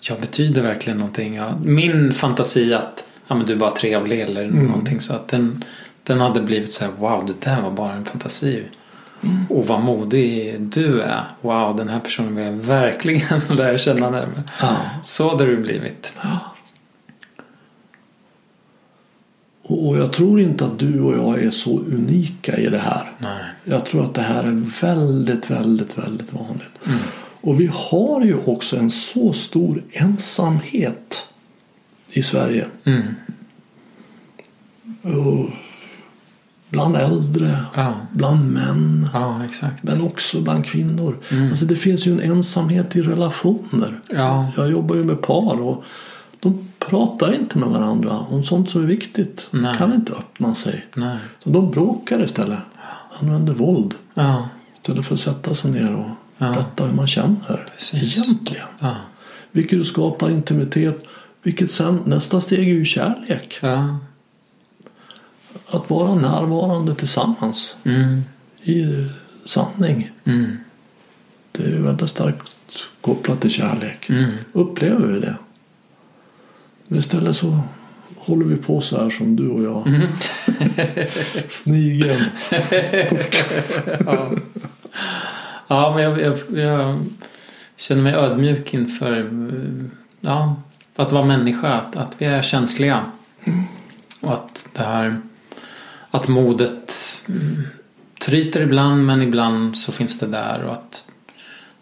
jag betyder verkligen någonting. Ja, min fantasi att ja, men du är bara trevlig eller någonting så att den, den hade blivit så här, wow det där var bara en fantasi. Och vad modig du är. Wow den här personen vill jag verkligen *laughs* lära känna närmare. Ja. Så hade det blivit. Och, och jag tror inte att du och jag är så unika i det här. Nej. Jag tror att det här är väldigt, väldigt, väldigt vanligt. Mm. Och vi har ju också en så stor ensamhet i Sverige. Mm. Och bland äldre, Ja. bland män, Ja, men också bland kvinnor. Mm. Alltså det finns ju en ensamhet i relationer. Ja. Jag jobbar ju med par och de pratar inte med varandra om sånt som är viktigt. De kan inte öppna sig. Nej. Så de bråkar istället. Använder våld. Ja. Istället för att sätta sig ner och Ja. berätta hur man känner. Precis. Egentligen. Ja. Vilket skapar intimitet. Vilket sen, nästa steg är ju kärlek. Ja. Att vara närvarande tillsammans Mm. i sanning. Mm. Det är väldigt starkt kopplat till kärlek. Mm. Upplever vi det. Men istället så håller vi på så här som du och jag. Mm. *laughs* Snigeln. *laughs* ja. ja, men jag, jag, jag känner mig ödmjuk inför ja, att vara människa. Att, att vi är känsliga. Och att det här att modet mm, tryter ibland men ibland så finns det där. Och att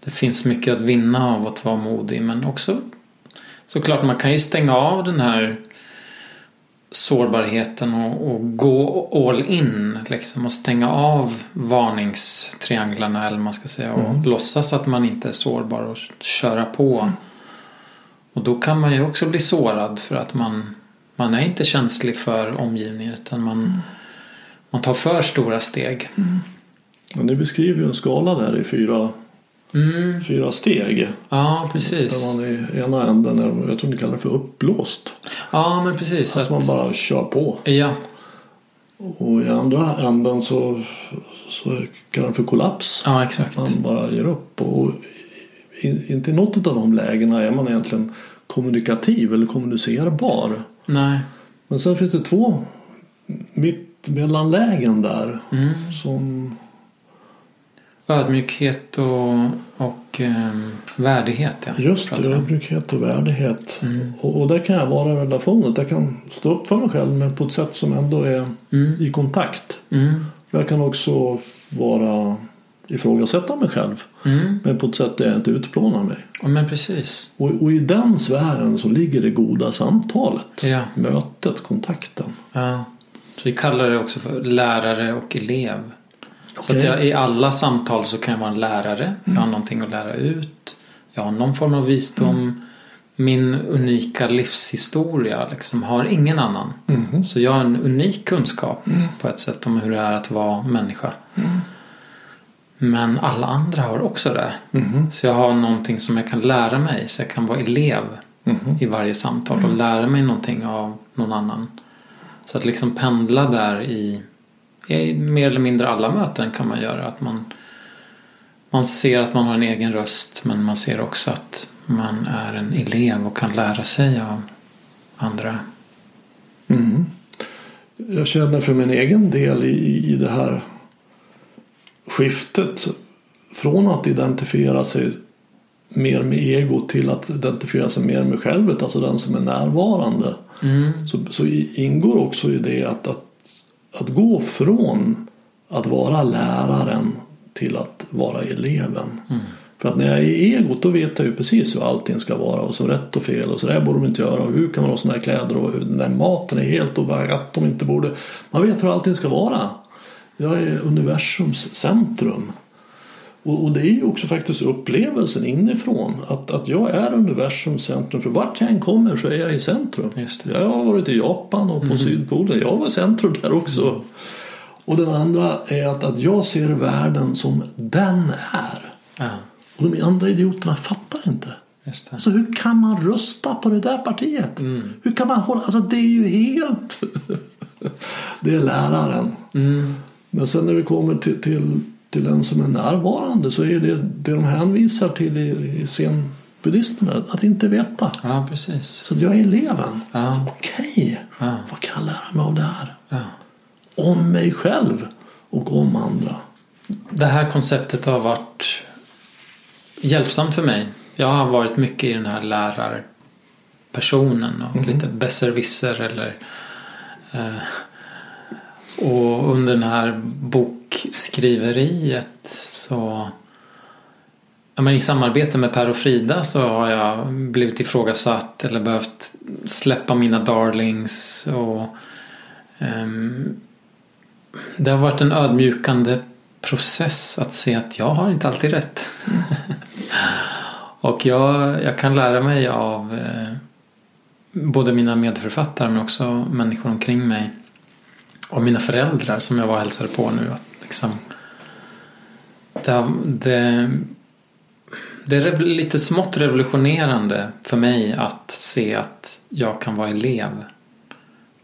det finns mycket att vinna av att vara modig. Men också såklart man kan ju stänga av den här sårbarheten och, och gå all in liksom och stänga av varningstrianglarna eller man ska säga och Mm. låtsas att man inte är sårbar och köra på. Och då kan man ju också bli sårad för att man, man är inte känslig för omgivningen utan man, man tar för stora steg. Och ni beskriver ju en skala där i fyra, Mm. fyra steg. Ja, precis. Där man i ena änden är, jag tror ni kallar det för uppblåst. Ja, men precis. Alltså man Att, bara kör på. ja, Och i andra änden så, så kallar det för kollaps. ja, exakt. Man bara ger upp. Och i- inte i något av de lägena är man egentligen kommunikativ eller kommunicerbar. Nej. Men sen finns det två mittemellanlägen där. Mm. Som, Ödmjukhet och, och ehm, värdighet. Ja, just det, ödmjukhet och värdighet. Mm. Och, och där kan jag vara i relationen. Jag kan stå upp för mig själv men på ett sätt som ändå är Mm. i kontakt. Mm. Jag kan också vara ifrågasätta mig själv. Mm. Men på ett sätt där jag inte utplånar mig. Ja, men precis. Och, och i den sfären så ligger det goda samtalet. Ja. Mötet, kontakten. ja. Så vi kallar det också för lärare och elev. Så Okej. att jag, i alla samtal så kan jag vara en lärare. Jag har någonting att lära ut. Jag har någon form av visdom. Min unika livshistoria liksom har ingen annan. Mhm. Så jag har en unik kunskap på ett sätt om hur det är att vara människa. Men alla andra har också det. Mhm. Så jag har någonting som jag kan lära mig. Så jag kan vara elev Mhm. i varje samtal och lära mig någonting av någon annan. Så att liksom pendla där i, i mer eller mindre alla möten kan man göra. Att man, man ser att man har en egen röst men man ser också att man är en elev och kan lära sig av andra. Mm. Jag känner för min egen del i, i det här skiftet från att identifiera sig mer med ego till att identifiera sig mer med självet, alltså den som är närvarande. Mm. Så, så ingår också i det att, att, att gå från att vara läraren till att vara eleven. För att när jag är i egot då vet jag ju precis hur allting ska vara och så rätt och fel och så där borde de inte göra och hur kan man ha såna här kläder och den där maten är helt och att de inte borde. Man vet hur allting ska vara. Jag är universums centrum. Och, och det är ju också faktiskt upplevelsen inifrån att, att jag är universums centrum. För vart jag än kommer så är jag i centrum. Jag har varit i Japan och på Sydpolen. Jag var i centrum där också. Och den andra är att, att jag ser världen som den är. Ja, Och de andra idioterna fattar inte. just. Alltså hur kan man rösta på det där partiet? Hur kan man hålla... Alltså det är ju helt... *laughs* det är läraren. Mm. Men sen när vi kommer till, till, till den som är närvarande så är det det de hänvisar till i, i zen-buddhismen. Att inte veta. Ja, precis. Så jag är eleven. Ja. Okej, Ja. vad kan jag lära mig av det här? Ja. Om mig själv och om andra. Det här konceptet har varit hjälpsamt för mig. Jag har varit mycket i den här lärarpersonen och lite besserwisser eller eh, och under den här bokskriveriet så ja, men i samarbete med Per och Frida så har jag blivit ifrågasatt eller behövt släppa mina darlings och um, det har varit en ödmjukande process att se att jag har inte alltid rätt. och jag, jag kan lära mig av eh, både mina medförfattare men också människor omkring mig. Och mina föräldrar som jag var och hälsade på nu. Att liksom, det, det, Det är lite smått revolutionerande för mig att se att jag kan vara elev.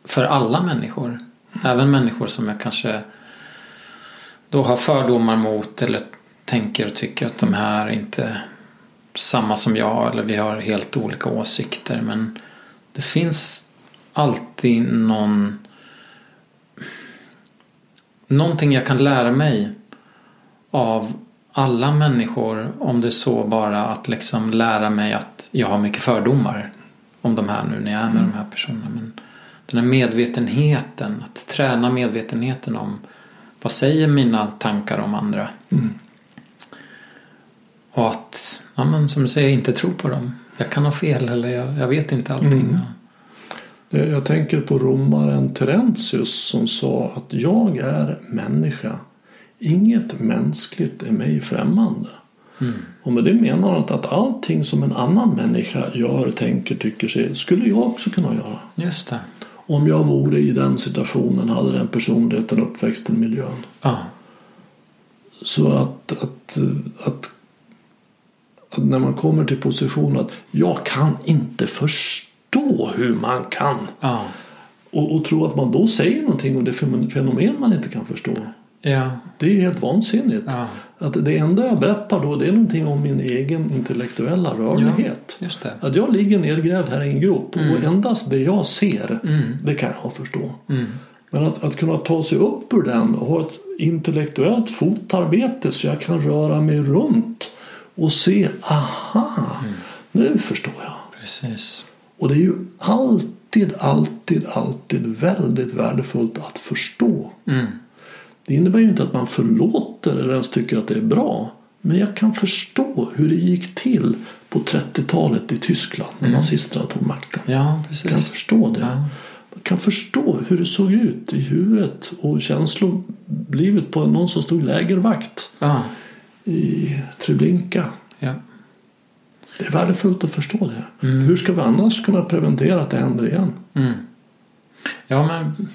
För alla människor. Även människor som jag kanske då har fördomar mot eller tänker och tycker att de här inte är samma som jag eller vi har helt olika åsikter. Men det finns alltid någon någonting jag kan lära mig av alla människor om det så bara att liksom lära mig att jag har mycket fördomar om de här nu när jag är med mm. de här personerna. Men den här medvetenheten, att träna medvetenheten om vad säger mina tankar om andra? Mm. Och att, ja, men som du säger, inte tro på dem. Jag kan ha fel eller jag, jag vet inte allting. Mm. Jag tänker på romaren Terentius som sa att jag är människa. Inget mänskligt är mig främmande. Mm. Och med det menar han att allting som en annan människa gör, tänker, tycker sig skulle jag också kunna göra. Just det. Om jag vore i den situationen hade den personligheten uppväxten miljön. Ah. Så att, att, att, att, när man kommer till positionen att jag kan inte förstå hur man kan. Ah. Och, och tro att man då säger någonting om det fenomen man inte kan förstå. Ja. Det är ju helt vansinnigt. Ja. Att det enda jag berättar då det är någonting om min egen intellektuella rörlighet. Ja. Att jag ligger nedgrävd här i en grop mm. och endast det jag ser mm. det kan jag förstå. Mm. Men att, att kunna ta sig upp ur den och ha ett intellektuellt fotarbete så jag kan röra mig runt och se aha, mm. nu förstår jag. Precis. Och det är ju alltid, alltid, alltid väldigt värdefullt att förstå. Mm. Det innebär ju inte att man förlåter eller ens tycker att det är bra. Men jag kan förstå hur det gick till på 30-talet i Tyskland när mm. nazisterna tog makten. Ja, precis. Jag kan förstå det. Ja. Jag kan förstå hur det såg ut i huvudet och känslolivet på någon som stod lägervakt ja. i Treblinka. Ja. Det är värdefullt att förstå det. Mm. Hur ska vi annars kunna preventera att det händer igen? Mm. Ja, men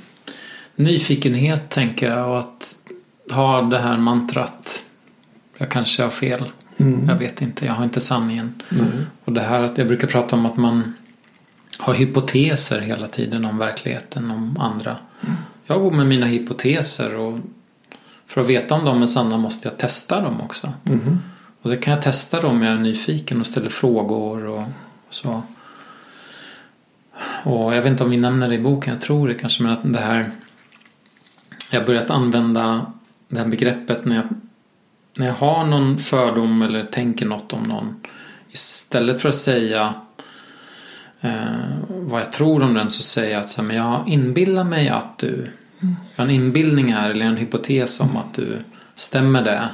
nyfikenhet tänker jag och att ha det här mantrat. Jag kanske har fel. Mm. Jag vet inte. Jag har inte sanningen. Och det här att jag brukar prata om att man har hypoteser hela tiden om verkligheten, om andra. Mm. Jag går med mina hypoteser och för att veta om de är sanna måste jag testa dem också. Mm. Och det kan jag testa då om jag är nyfiken och ställer frågor och så. Och jag vet inte om vi nämner det i boken, jag tror det kanske, men att det här jag har börjat använda det här begreppet när jag, när jag har någon fördom eller tänker något om någon. Istället för att säga eh, vad jag tror om den så säger jag att så här, men jag inbillar mig att du mm. Jag har en inbildning här eller en hypotes om att du stämmer det.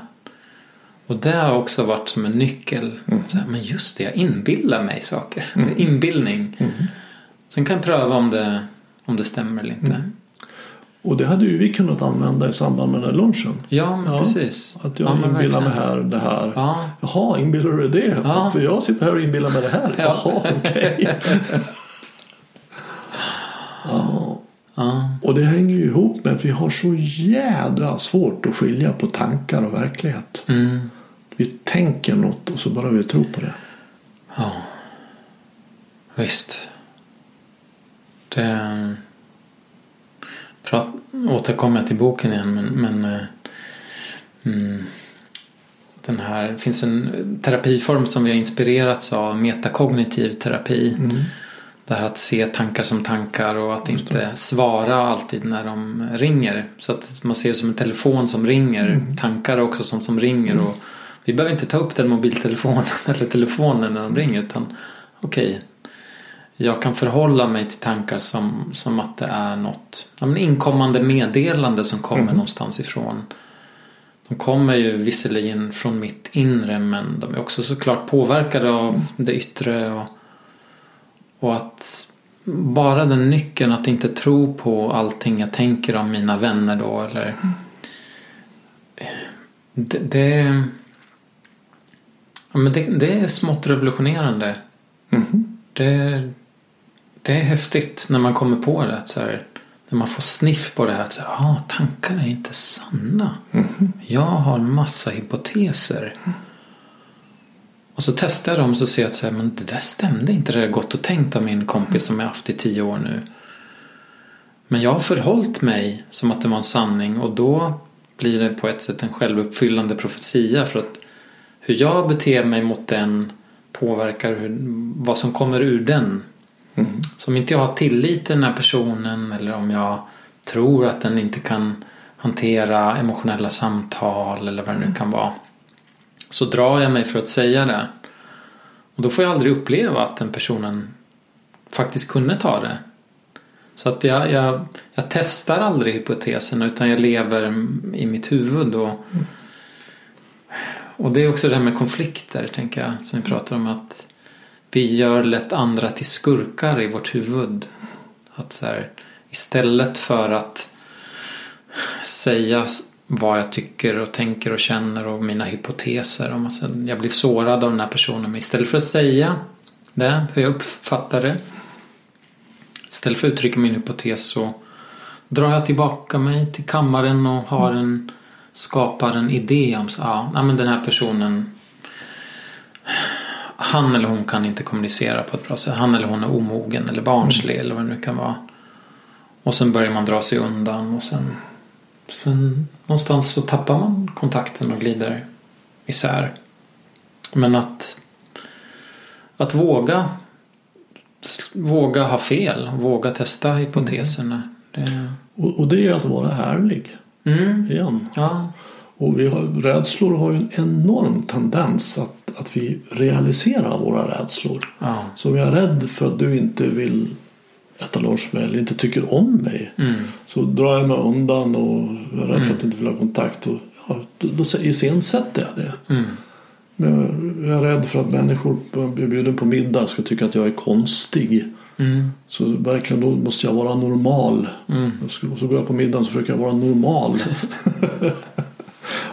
Och det har också varit som en nyckel. Mm. Här, men just det, jag inbillar mig saker. Mm. *laughs* Inbildning. Mm. Sen kan jag pröva om det, om det stämmer eller inte. Mm. Och det hade ju vi kunnat använda i samband med den här lunchen. Ja, men ja, precis. Att jag ja, inbillar mig här det här. Ja. Jaha, inbillar du dig det? Ja. För jag sitter här och inbillar mig det här. Ja. Jaha, okej. Okay. *laughs* ja. ja. Och det hänger ju ihop med att vi har så jädra svårt att skilja på tankar och verklighet. Mm. Vi tänker något och så bara vi tror på det. Ja. Visst. Det prat, återkommer jag till boken igen men, men eh, mm, den här, det finns en terapiform som vi har inspirerats av, metakognitiv terapi. Mm. Det här att se tankar som tankar och att inte svara alltid när de ringer. Så att man ser det som en telefon som ringer. Mm. Tankar också sånt som ringer. Och vi behöver inte ta upp den mobiltelefonen *laughs* eller telefonen när de ringer. Utan okej, okay, jag kan förhålla mig till tankar som, som att det är något ja, men inkommande meddelande som kommer mm. någonstans ifrån. De kommer ju visserligen från mitt inre men de är också såklart påverkade av det yttre. Och, och att bara den nyckeln att inte tro på allting jag tänker om mina vänner då eller mm. det, det, ja, men det, det är smått revolutionerande. Mm. Det, det är häftigt när man kommer på det. Så här, när man får sniff på det här. Att så här, ah, tankar är inte sanna. Mm. Jag har massa hypoteser. Och så testar jag dem så ser jag att så här, men det där stämde inte. Det där gått och tänkt av min kompis som jag haft i tio år nu. Men jag har förhållit mig som att det var en sanning och då blir det på ett sätt en självuppfyllande profetia för att hur jag beter mig mot den påverkar hur, vad som kommer ur den. Mm. Så om inte jag har tillit till den här personen eller om jag tror att den inte kan hantera emotionella samtal eller vad det nu kan vara. Så drar jag mig för att säga det. Och då får jag aldrig uppleva att den personen faktiskt kunde ta det. Så att jag, jag, jag testar aldrig hypoteserna utan jag lever i mitt huvud. Och, och det är också det här med konflikter tänker jag som vi pratar om att vi gör lätt andra till skurkar i vårt huvud. Att så här, istället för att säga vad jag tycker och tänker och känner och mina hypoteser om att jag blir sårad av den här personen. Men istället för att säga det, hur jag uppfattar det. Istället för att uttrycka min hypotes så drar jag tillbaka mig till kammaren och har en, skapar en idé om så, ja, men den här personen han eller hon kan inte kommunicera på ett bra sätt. Han eller hon är omogen eller barnslig eller vad det nu kan vara. Och sen börjar man dra sig undan och sen, sen någonstans så tappar man kontakten och glider isär. Men att, att våga våga ha fel, våga testa hypoteserna. Det... Och, och det är att vara ärlig. Mm. Igen. Ja. Och vi har, rädslor har ju en enorm tendens att, att vi realiserar våra rädslor. Ja. Så om jag är rädd för att du inte vill äta lunch med eller inte tycker om mig. Mm. Så drar jag mig undan och är rädd för att du inte vill ha kontakt. Och, ja, då, då iscensätter jag det. Mm. Men jag är rädd för att människor blir bjuden på middag ska tycka att jag är konstig. Mm. Så verkligen då måste jag vara normal. Mm. Och så, går jag på middagen så försöker jag vara normal. *laughs*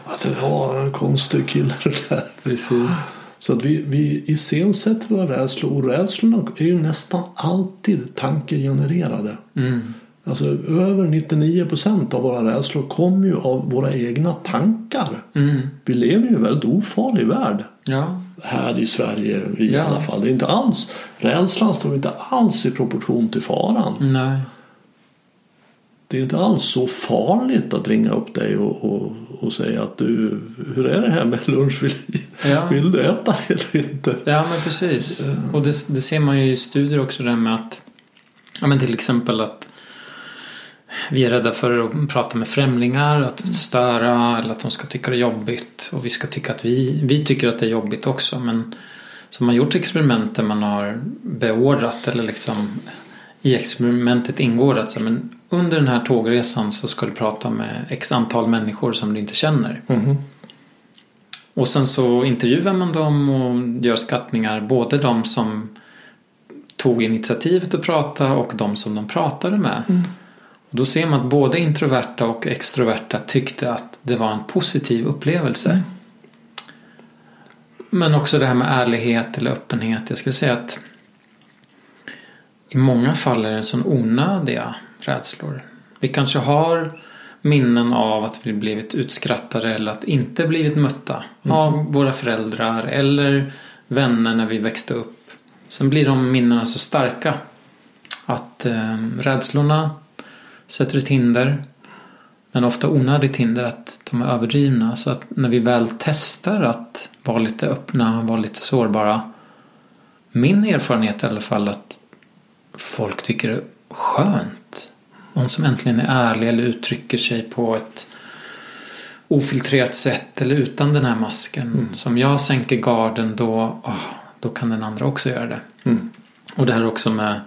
att det var en konstig kille det *laughs* där. Precis. Så att vi, vi iscensätter våra rädslor och rädslorna är ju nästan alltid tankegenererade. Mm. Alltså över 99 procent av våra rädslor kommer ju av våra egna tankar. Mm. Vi lever ju i en väldigt ofarlig värld. Ja. Här i Sverige i Ja. alla fall. Det är inte alls, rädslan står inte alls i proportion till faran. Nej. Det är inte alls så farligt att ringa upp dig och, och, och säga att du, hur är det här med lunch? Vill, Ja. vill du äta det eller inte? Ja men precis. Och det, det ser man ju i studier också det här med att ja, men till exempel att vi är rädda för att prata med främlingar, att störa eller att de ska tycka det är jobbigt. Och vi ska tycka att vi, vi tycker att det är jobbigt också. Men man har gjort experiment där man har beordrat eller liksom i experimentet ingår att så, men under den här tågresan så ska du prata med x antal människor som du inte känner. Mhm. Och sen så intervjuar man dem och gör skattningar. Både de som tog initiativet att prata och de som de pratade med. Och då ser man att både introverta och extroverta tyckte att det var en positiv upplevelse. Men också det här med ärlighet eller öppenhet. Jag skulle säga att i många fall är det sån onödiga rädslor. Vi kanske har minnen av att vi blivit utskrattade eller att inte blivit mötta av våra föräldrar eller vänner när vi växte upp. Sen blir de minnena så starka att eh, rädslorna sätter ett hinder men ofta onödigt hinder att de är överdrivna. Så att när vi väl testar att vara lite öppna, vara lite sårbara. Min erfarenhet i alla fall att folk tycker det är skönt. Någon som äntligen är ärlig eller uttrycker sig på ett ofiltrerat sätt eller utan den här masken. Som jag sänker garden då, åh, då kan den andra också göra det. Mm. Och det här också med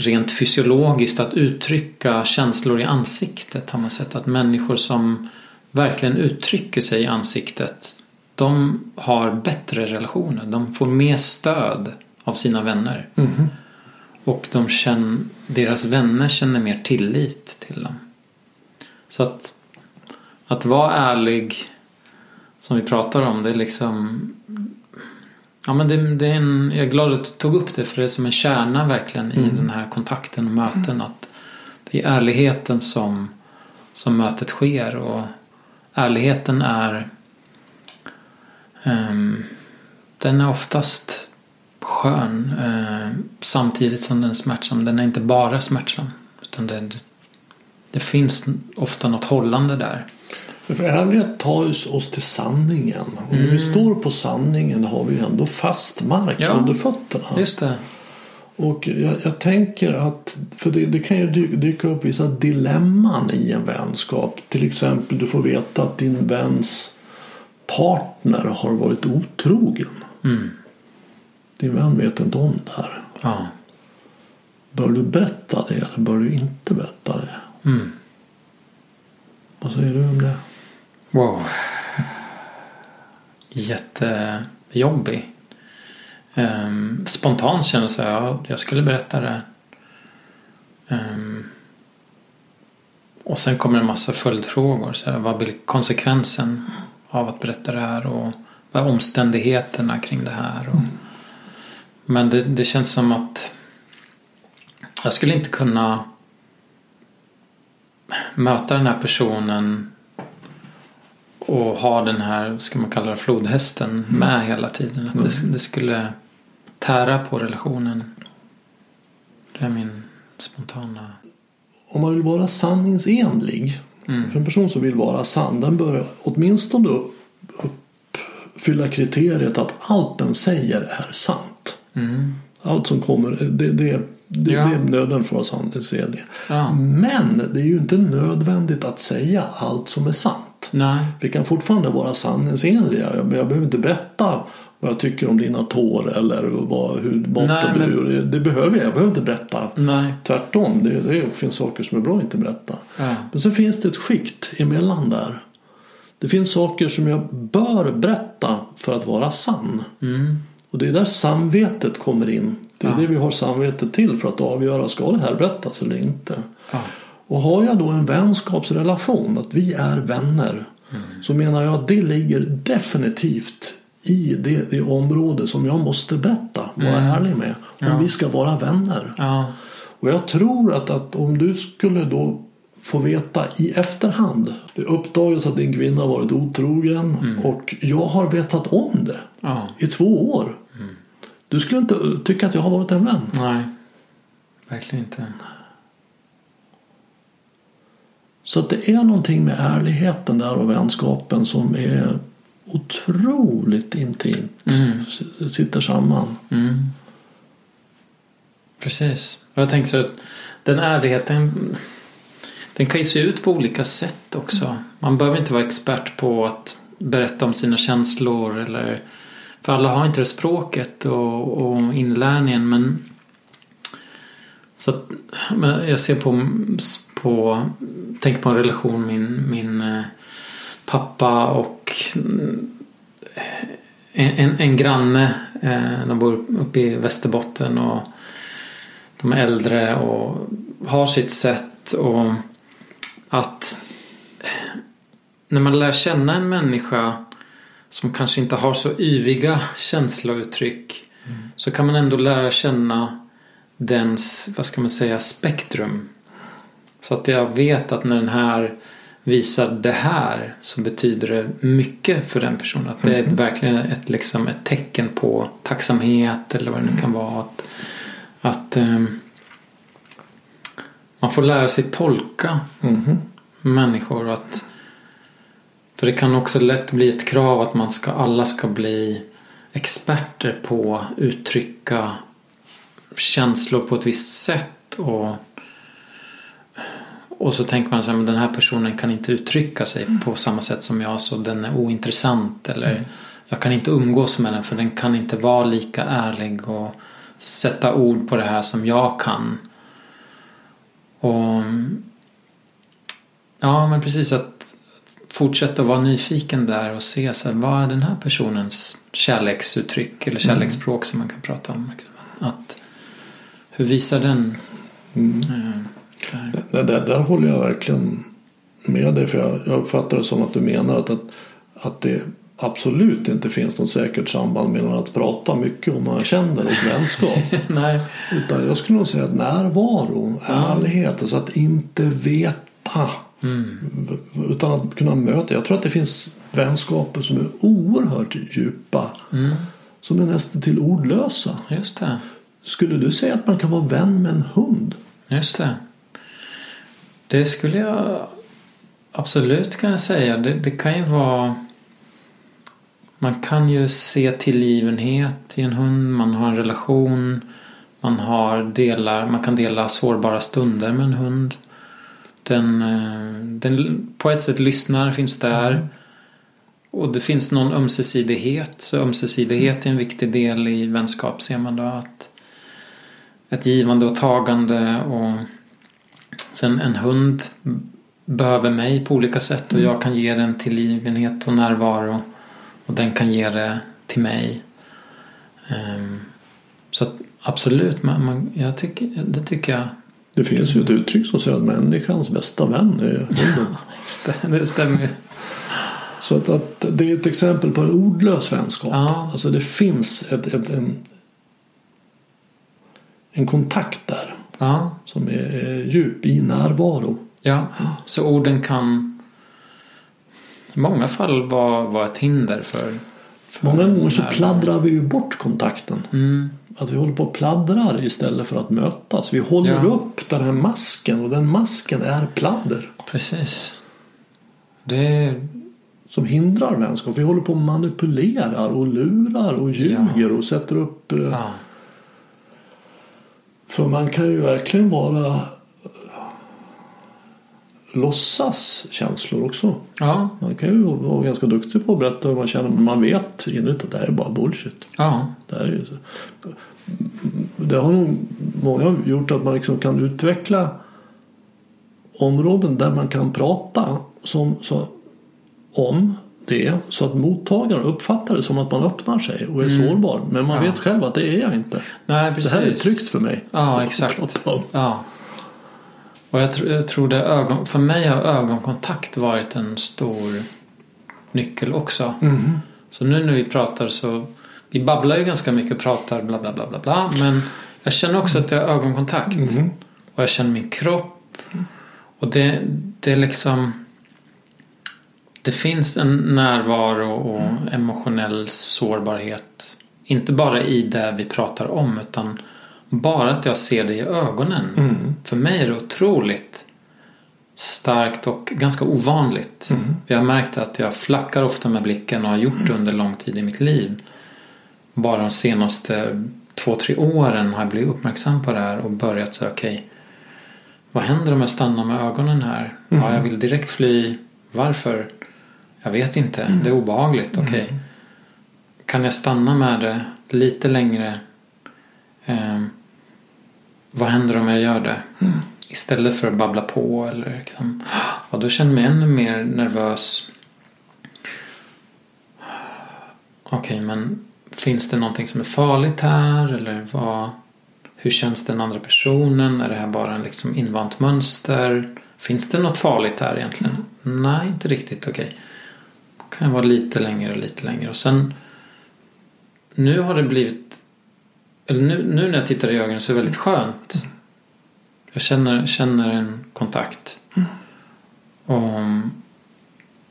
rent fysiologiskt att uttrycka känslor i ansiktet har man sett att människor som verkligen uttrycker sig i ansiktet de har bättre relationer. De får mer stöd av sina vänner. Mhm. Och de känner, deras vänner känner mer tillit till dem. Så att, att vara ärlig som vi pratar om det är liksom Ja men det, det är en, jag är glad att du tog upp det för det är som en kärna verkligen i den här kontakten och möten. Att det är ärligheten som, som mötet sker och ärligheten är ehm, Den är oftast skön eh, samtidigt som den är smärtsam. Den är inte bara smärtsam. Utan det, det finns ofta något hållande där. För ärlighet tar ju oss till sanningen. Och när vi står på sanningen har vi ändå fast mark Ja. under fötterna. Just det. Och jag, jag tänker att, för det, det kan ju dy- dyka upp vissa dilemman i en vänskap. Till exempel du får veta att din väns partner har varit otrogen. Mm. Din vän vet inte om det här. Ja. Bör du berätta det eller bör du inte berätta det? Mm. Vad säger du om det? Wow. Jättejobbig. Um, spontant känner jag ja, jag skulle berätta det. Ehm, och sen kommer en massa följdfrågor. Så här, vad blir konsekvensen av att berätta det här? Och vad är omständigheterna kring det här? Och, Men det, det känns som att jag skulle inte kunna möta den här personen och ha den här, ska man kalla det flodhästen, med hela tiden. Att det, det skulle tära på relationen. Det är min spontana... Om man vill vara sanningsenlig. Mm. För en person som vill vara sann den bör åtminstone upp, uppfylla kriteriet att allt den säger är sant. Mm. Allt som kommer, det, det, det, Ja. det är nödvändigt för vara sanningsenlig. Ja. Men det är ju inte nödvändigt att säga allt som är sant. Nej. Vi kan fortfarande vara sanningsenliga. Jag, jag behöver inte berätta vad jag tycker om dina tår eller vad, hur Nej, men- du det, det behöver jag. Jag behöver inte berätta. Nej. Tvärtom, det, det finns saker som är bra att inte berätta. Ja. Men så finns det ett skikt emellan där. Det finns saker som jag bör berätta för att vara sann. Mm. Och det är där samvetet kommer in. Det är Ja. det vi har samvetet till för att avgöra ska det här berättas eller inte. Ja. Och har jag då en vänskapsrelation, att vi är vänner. Så menar jag att det ligger definitivt i det, det område som jag måste berätta, vara ärlig med. Om Ja. vi ska vara vänner. Och jag tror att, att om du skulle då få veta i efterhand. Det uppdagas att din kvinna varit otrogen och jag har vetat om det Ja. i två år. Du skulle inte tycka att jag har varit en vän. Nej. Verkligen inte. Så det är någonting med ärligheten där och vänskapen som är otroligt intimt. Mm. Sitter samman. Mm. Precis. Och jag tänkte så att den ärligheten den kan ju se ut på olika sätt också. Man behöver inte vara expert på att berätta om sina känslor eller för alla har inte det språket och, och inlärningen men så att, men jag ser på, på tänker på en relation min, min eh, pappa och eh, en, en, en granne. Eh, de bor uppe i Västerbotten och de är äldre och har sitt sätt. Och att när man lär känna en människa som kanske inte har så yviga känslouttryck så kan man ändå lära känna dens, vad ska man säga, spektrum. Så att jag vet att när den här visar det här så betyder det mycket för den personen. Att det är ett, verkligen ett, liksom ett tecken på tacksamhet eller vad det nu kan vara. Att, att ehm, man får lära sig tolka Mhm. människor. Att, för det kan också lätt bli ett krav att man ska, alla ska bli experter på att uttrycka känslor på ett visst sätt. Och, och så tänker man så här, men den här personen kan inte uttrycka sig på samma sätt som jag så den är ointressant. Eller jag kan inte umgås med den för den kan inte vara lika ärlig och sätta ord på det här som jag kan. Och Ja men precis att fortsätta vara nyfiken där och se så här, vad är den här personens kärleksuttryck eller kärleksspråk som man kan prata om. Att, hur visar den? Mm. eh, där? Där, där, där håller jag verkligen med dig. För jag, jag uppfattar det som att du menar att, att, att det absolut inte finns något säkert samband mellan att prata mycket om man känner och vänskap. *laughs* Nej. Utan jag skulle nog säga att närvaro, ärlighet, alltså att inte veta. Mm. Utan att kunna möta. Jag tror att det finns vänskaper som är oerhört djupa. Mm. som är nästan till ordlösa. Just det. Skulle du säga att man kan vara vän med en hund? Just det. Det skulle jag absolut kunna säga. Det, det kan ju vara... Man kan ju se tillgivenhet i en hund. Man har en relation. Man, har delar, man kan dela sårbara stunder med en hund. Den, eh, den på ett sätt lyssnar, finns där. Och det finns någon ömsesidighet. Så ömsesidighet är en viktig del i vänskap ser man då. Att ett givande och tagande och sen en hund behöver mig på olika sätt och jag kan ge den tillgivenhet och närvaro och den kan ge det till mig. Um, så att absolut, man, man, jag tycker, det tycker jag. Det finns ju ett uttryck som säger att människans bästa vän är hunden. det stämmer Så att, att, det är ett exempel på en ordlös vänskap. Ja. Alltså det finns ett, ett, en, en kontakt där Ja, som är, är djup i närvaro. ja. Så orden kan i många fall vara, vara ett hinder för, för Många gånger så pladdrar vi ju bort kontakten. Mm, Att vi håller på och pladdrar istället för att mötas. Vi håller Ja. upp den här masken och den masken är pladder. precis. Det, Som hindrar vänskap. Vi håller på och manipulerar och lurar och ljuger och sätter upp. eh, ja, För man kan ju verkligen vara eh, låtsas känslor också. ja, Man kan ju vara ganska duktig på att berätta hur man känner men man vet inuti att det här är bara bullshit. ja, Det, här är ju så. Det har nog många gjort att man liksom kan utveckla områden där man kan prata som, så, om det så att mottagaren uppfattar det som att man öppnar sig och är sårbar. Men man Mm. Ja. vet själv att det är jag inte. nej precis. Det här är tryggt för mig. Ja, *laughs* exakt. Ja. Och jag, tr- jag tror det ögon, för mig har ögonkontakt varit en stor nyckel också. Mhm. Så nu när vi pratar så vi babblar ju ganska mycket och pratar bla bla bla bla bla. Men jag känner också att jag har ögonkontakt. Mhm. Och jag känner min kropp. Och det, det är liksom Det finns en närvaro och emotionell sårbarhet. Inte bara i det vi pratar om utan bara att jag ser det i ögonen. Mm. För mig är det otroligt starkt och ganska ovanligt. Jag har märkt att jag flackar ofta med blicken och har gjort det under lång tid i mitt liv. Bara de senaste två, tre åren har jag blivit uppmärksam på det här och börjat säga okej. vad händer om jag stannar med ögonen här? Ja, jag vill direkt fly. Varför? Jag vet inte. Det är obehagligt. Okej. Kan jag stanna med det lite längre? Ehm, vad händer om jag gör det? Istället för att babbla på eller liksom. Ja, då känner jag mig ännu mer nervös. Okej, men finns det någonting som är farligt här? Eller vad? Hur känns den andra personen? Är det här bara en liksom invant mönster? Finns det något farligt här egentligen? Nej, inte riktigt. Okej. Kan jag vara lite längre och lite längre. Och sen nu har det blivit eller nu, nu när jag tittar i ögonen så är det väldigt skönt. Jag känner, känner en kontakt. Och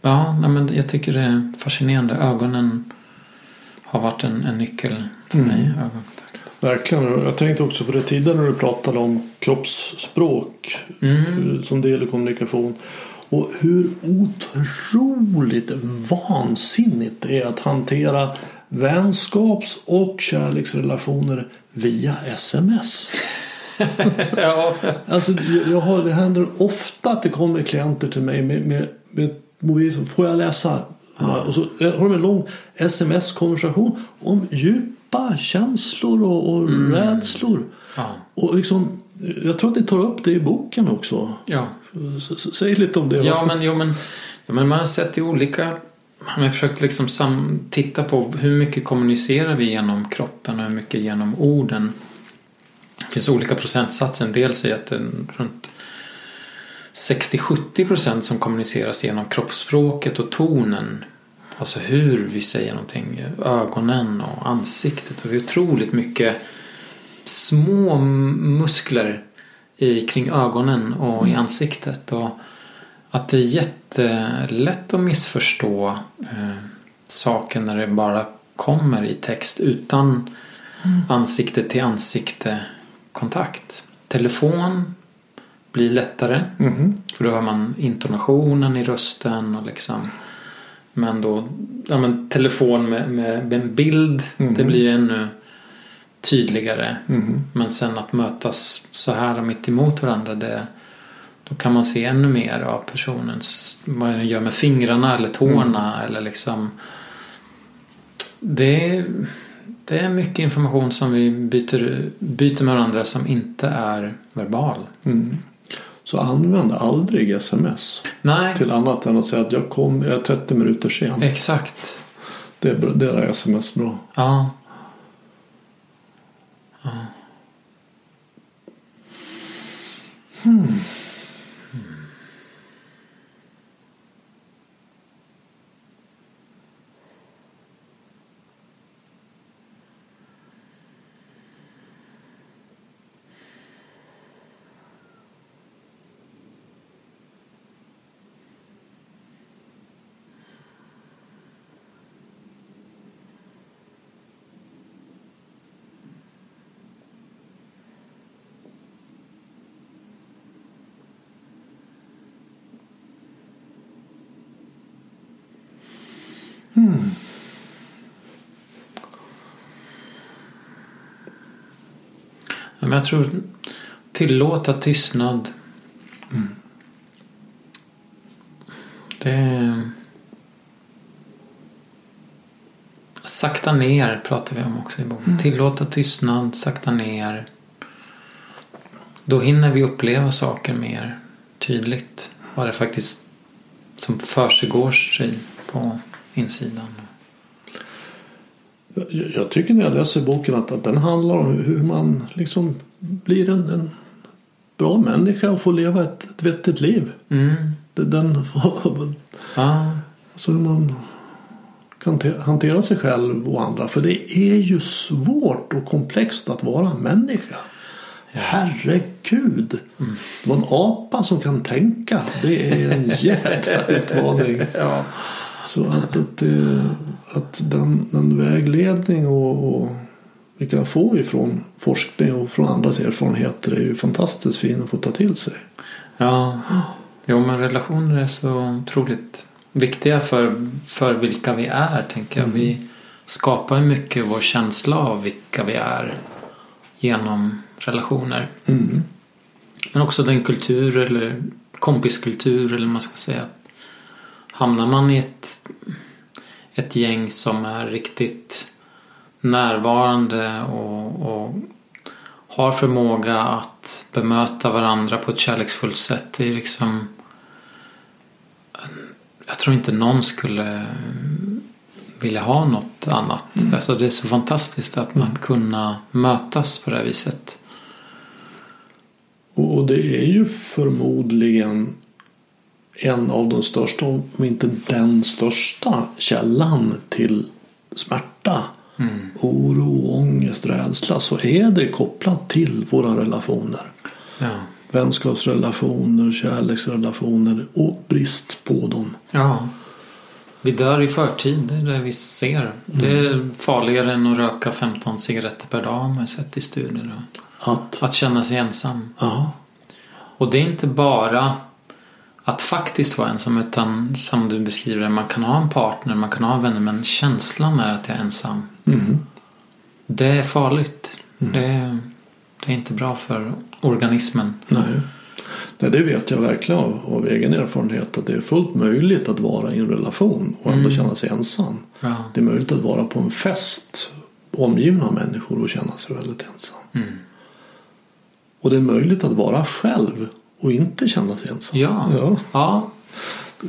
ja, nej, men jag tycker det är fascinerande. Ögonen har varit en, en nyckel för Mm. mig. Verkligen. Jag tänkte också på det tidigare när du pratade om kroppsspråk Mm. som del i kommunikation. Och hur otroligt vansinnigt det är att hantera vänskaps och kärleksrelationer via sms. *laughs* ja. Alltså, jag- jag har, det händer ofta att det kommer klienter till mig med, med, med mobil. Får jag läsa? Och så har de en lång sms-konversation om djupa känslor och, och rädslor. Ja. Och liksom, jag tror att ni tar upp det i boken också. ja. S- Säg lite om det. Ja Varför- men, jo, men, ja, men man har sett i olika... Man har försökt liksom sam, titta på hur mycket kommunicerar vi genom kroppen och hur mycket genom orden. Det finns olika procentsatser. En del säger att det är runt 60-70 procent som kommuniceras genom kroppsspråket och tonen. Alltså hur vi säger någonting. Ögonen och ansiktet. Och vi har otroligt mycket små muskler i, kring ögonen och i ansiktet. Och att det är jättelätt att missförstå eh, saker när det bara kommer i text utan ansikte till ansikte kontakt. Telefon blir lättare Mhm. för då hör man intonationen i rösten och liksom men då ja, men telefon med, med en bild Mhm. det blir ju ännu tydligare Mhm. men sen att mötas så här mitt emot varandra det, då kan man se ännu mer av personens vad den gör med fingrarna eller tårna eller liksom det det är mycket information som vi byter, byter med varandra som inte är verbal. Mm. Så använd aldrig sms Nej, till annat än att säga att jag kom, jag är 30 minuter sen. exakt. Det är, bra- det är sms bra. Ja. Ja, Men jag tror tillåta tystnad. Det... Sakta ner pratar vi om också i boken. Tillåta tystnad, sakta ner. Då hinner vi uppleva saker mer tydligt. Vad det faktiskt som försiggår sig på insidan. Jag, tycker när jag läser boken att, att den handlar om hur man liksom blir en, en bra människa och får leva ett, ett vettigt liv. Mm. Den, Ja. alltså hur man kan te, hantera sig själv och andra. För det är ju svårt och komplext att vara människa. Herregud! Det var en apa som kan tänka. Det är en jädra utmaning. *laughs* ja. Så att, att, eh, att den, den vägledning och, och vi kan få ifrån forskning och från andras erfarenheter är ju fantastiskt fin att få ta till sig. Ja, jo men relationer är så otroligt viktiga för, för vilka vi är tänker jag. Vi skapar mycket vår känsla av vilka vi är genom relationer. Mm. Men också den kultur eller kompiskultur eller man ska säga. Hamnar man i ett, ett gäng som är riktigt närvarande och, och har förmåga att bemöta varandra på ett kärleksfullt sätt. Det är liksom Jag tror inte någon skulle vilja ha något annat. Alltså det är så fantastiskt att, att kunna mötas på det här viset. Och det är ju förmodligen en av de största, om inte den största källan till smärta, oro, ångest, rädsla så är det kopplat till våra relationer. Ja. Vänskapsrelationer, kärleksrelationer och brist på dem. Ja. Vi dör i förtid, det är det vi ser. Det är farligare än att röka 15 cigaretter per dag har man sett i studier. Att, Att känna sig ensam. ja, Och det är inte bara att faktiskt vara ensam utan som du beskriver man kan ha en partner, man kan ha vänner men känslan är att jag är ensam. mhm, Det är farligt. Det, är, det är inte bra för organismen. nej. nej. Det vet jag verkligen av, av egen erfarenhet att det är fullt möjligt att vara i en relation och ändå känna sig ensam. Ja. Det är möjligt att vara på en fest omgiven av människor och känna sig väldigt ensam. Mm. Och det är möjligt att vara själv och inte känna sig ensam. Ja. Ja. Ja.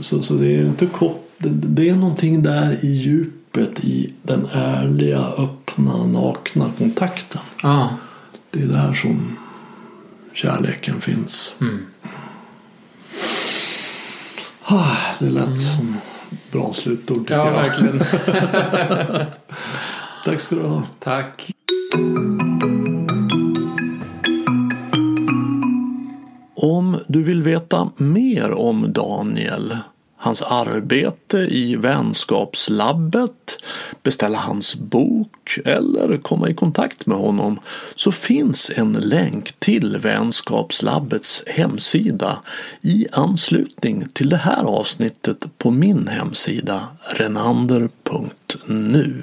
Så, så det är inte kop- det, det är någonting där i djupet i den ärliga, öppna, nakna kontakten. ja. Det är där som kärleken finns. Mm. Ah, det lät som bra slutord tycker Ja, jag. verkligen. *laughs* Tack ska du ha. Tack. Om du vill veta mer om Daniel, hans arbete i vänskapslabbet, beställa hans bok eller komma i kontakt med honom så finns en länk till vänskapslabbets hemsida i anslutning till det här avsnittet på min hemsida renander.nu.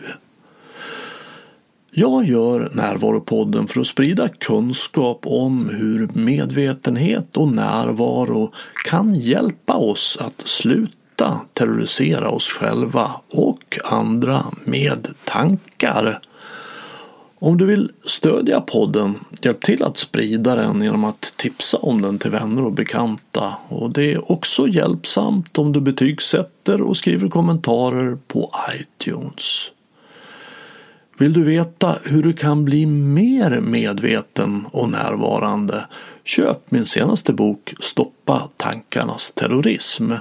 Jag gör Närvaropodden för att sprida kunskap om hur medvetenhet och närvaro kan hjälpa oss att sluta terrorisera oss själva och andra med tankar. Om du vill stödja podden, hjälp till att sprida den genom att tipsa om den till vänner och bekanta. Och det är också hjälpsamt om du betygsätter och skriver kommentarer på iTunes. Vill du veta hur du kan bli mer medveten och närvarande? Köp min senaste bok Stoppa tankarnas terrorism.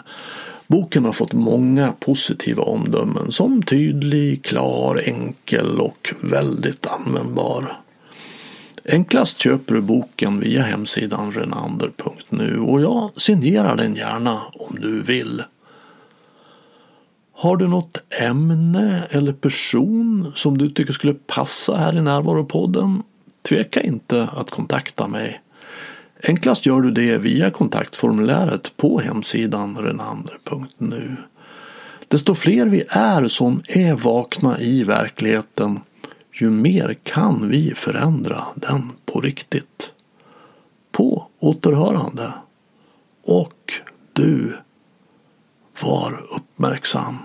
Boken har fått många positiva omdömen som tydlig, klar, enkel och väldigt användbar. Enklast köper du boken via hemsidan renander.nu och jag signerar den gärna om du vill. Har du något ämne eller person som du tycker skulle passa här i Närvaropodden? Tveka inte att kontakta mig. Enklast gör du det via kontaktformuläret på hemsidan renander.nu. Desto fler vi är som är vakna i verkligheten, ju mer kan vi förändra den på riktigt. På återhörande. Och du, var uppmärksam.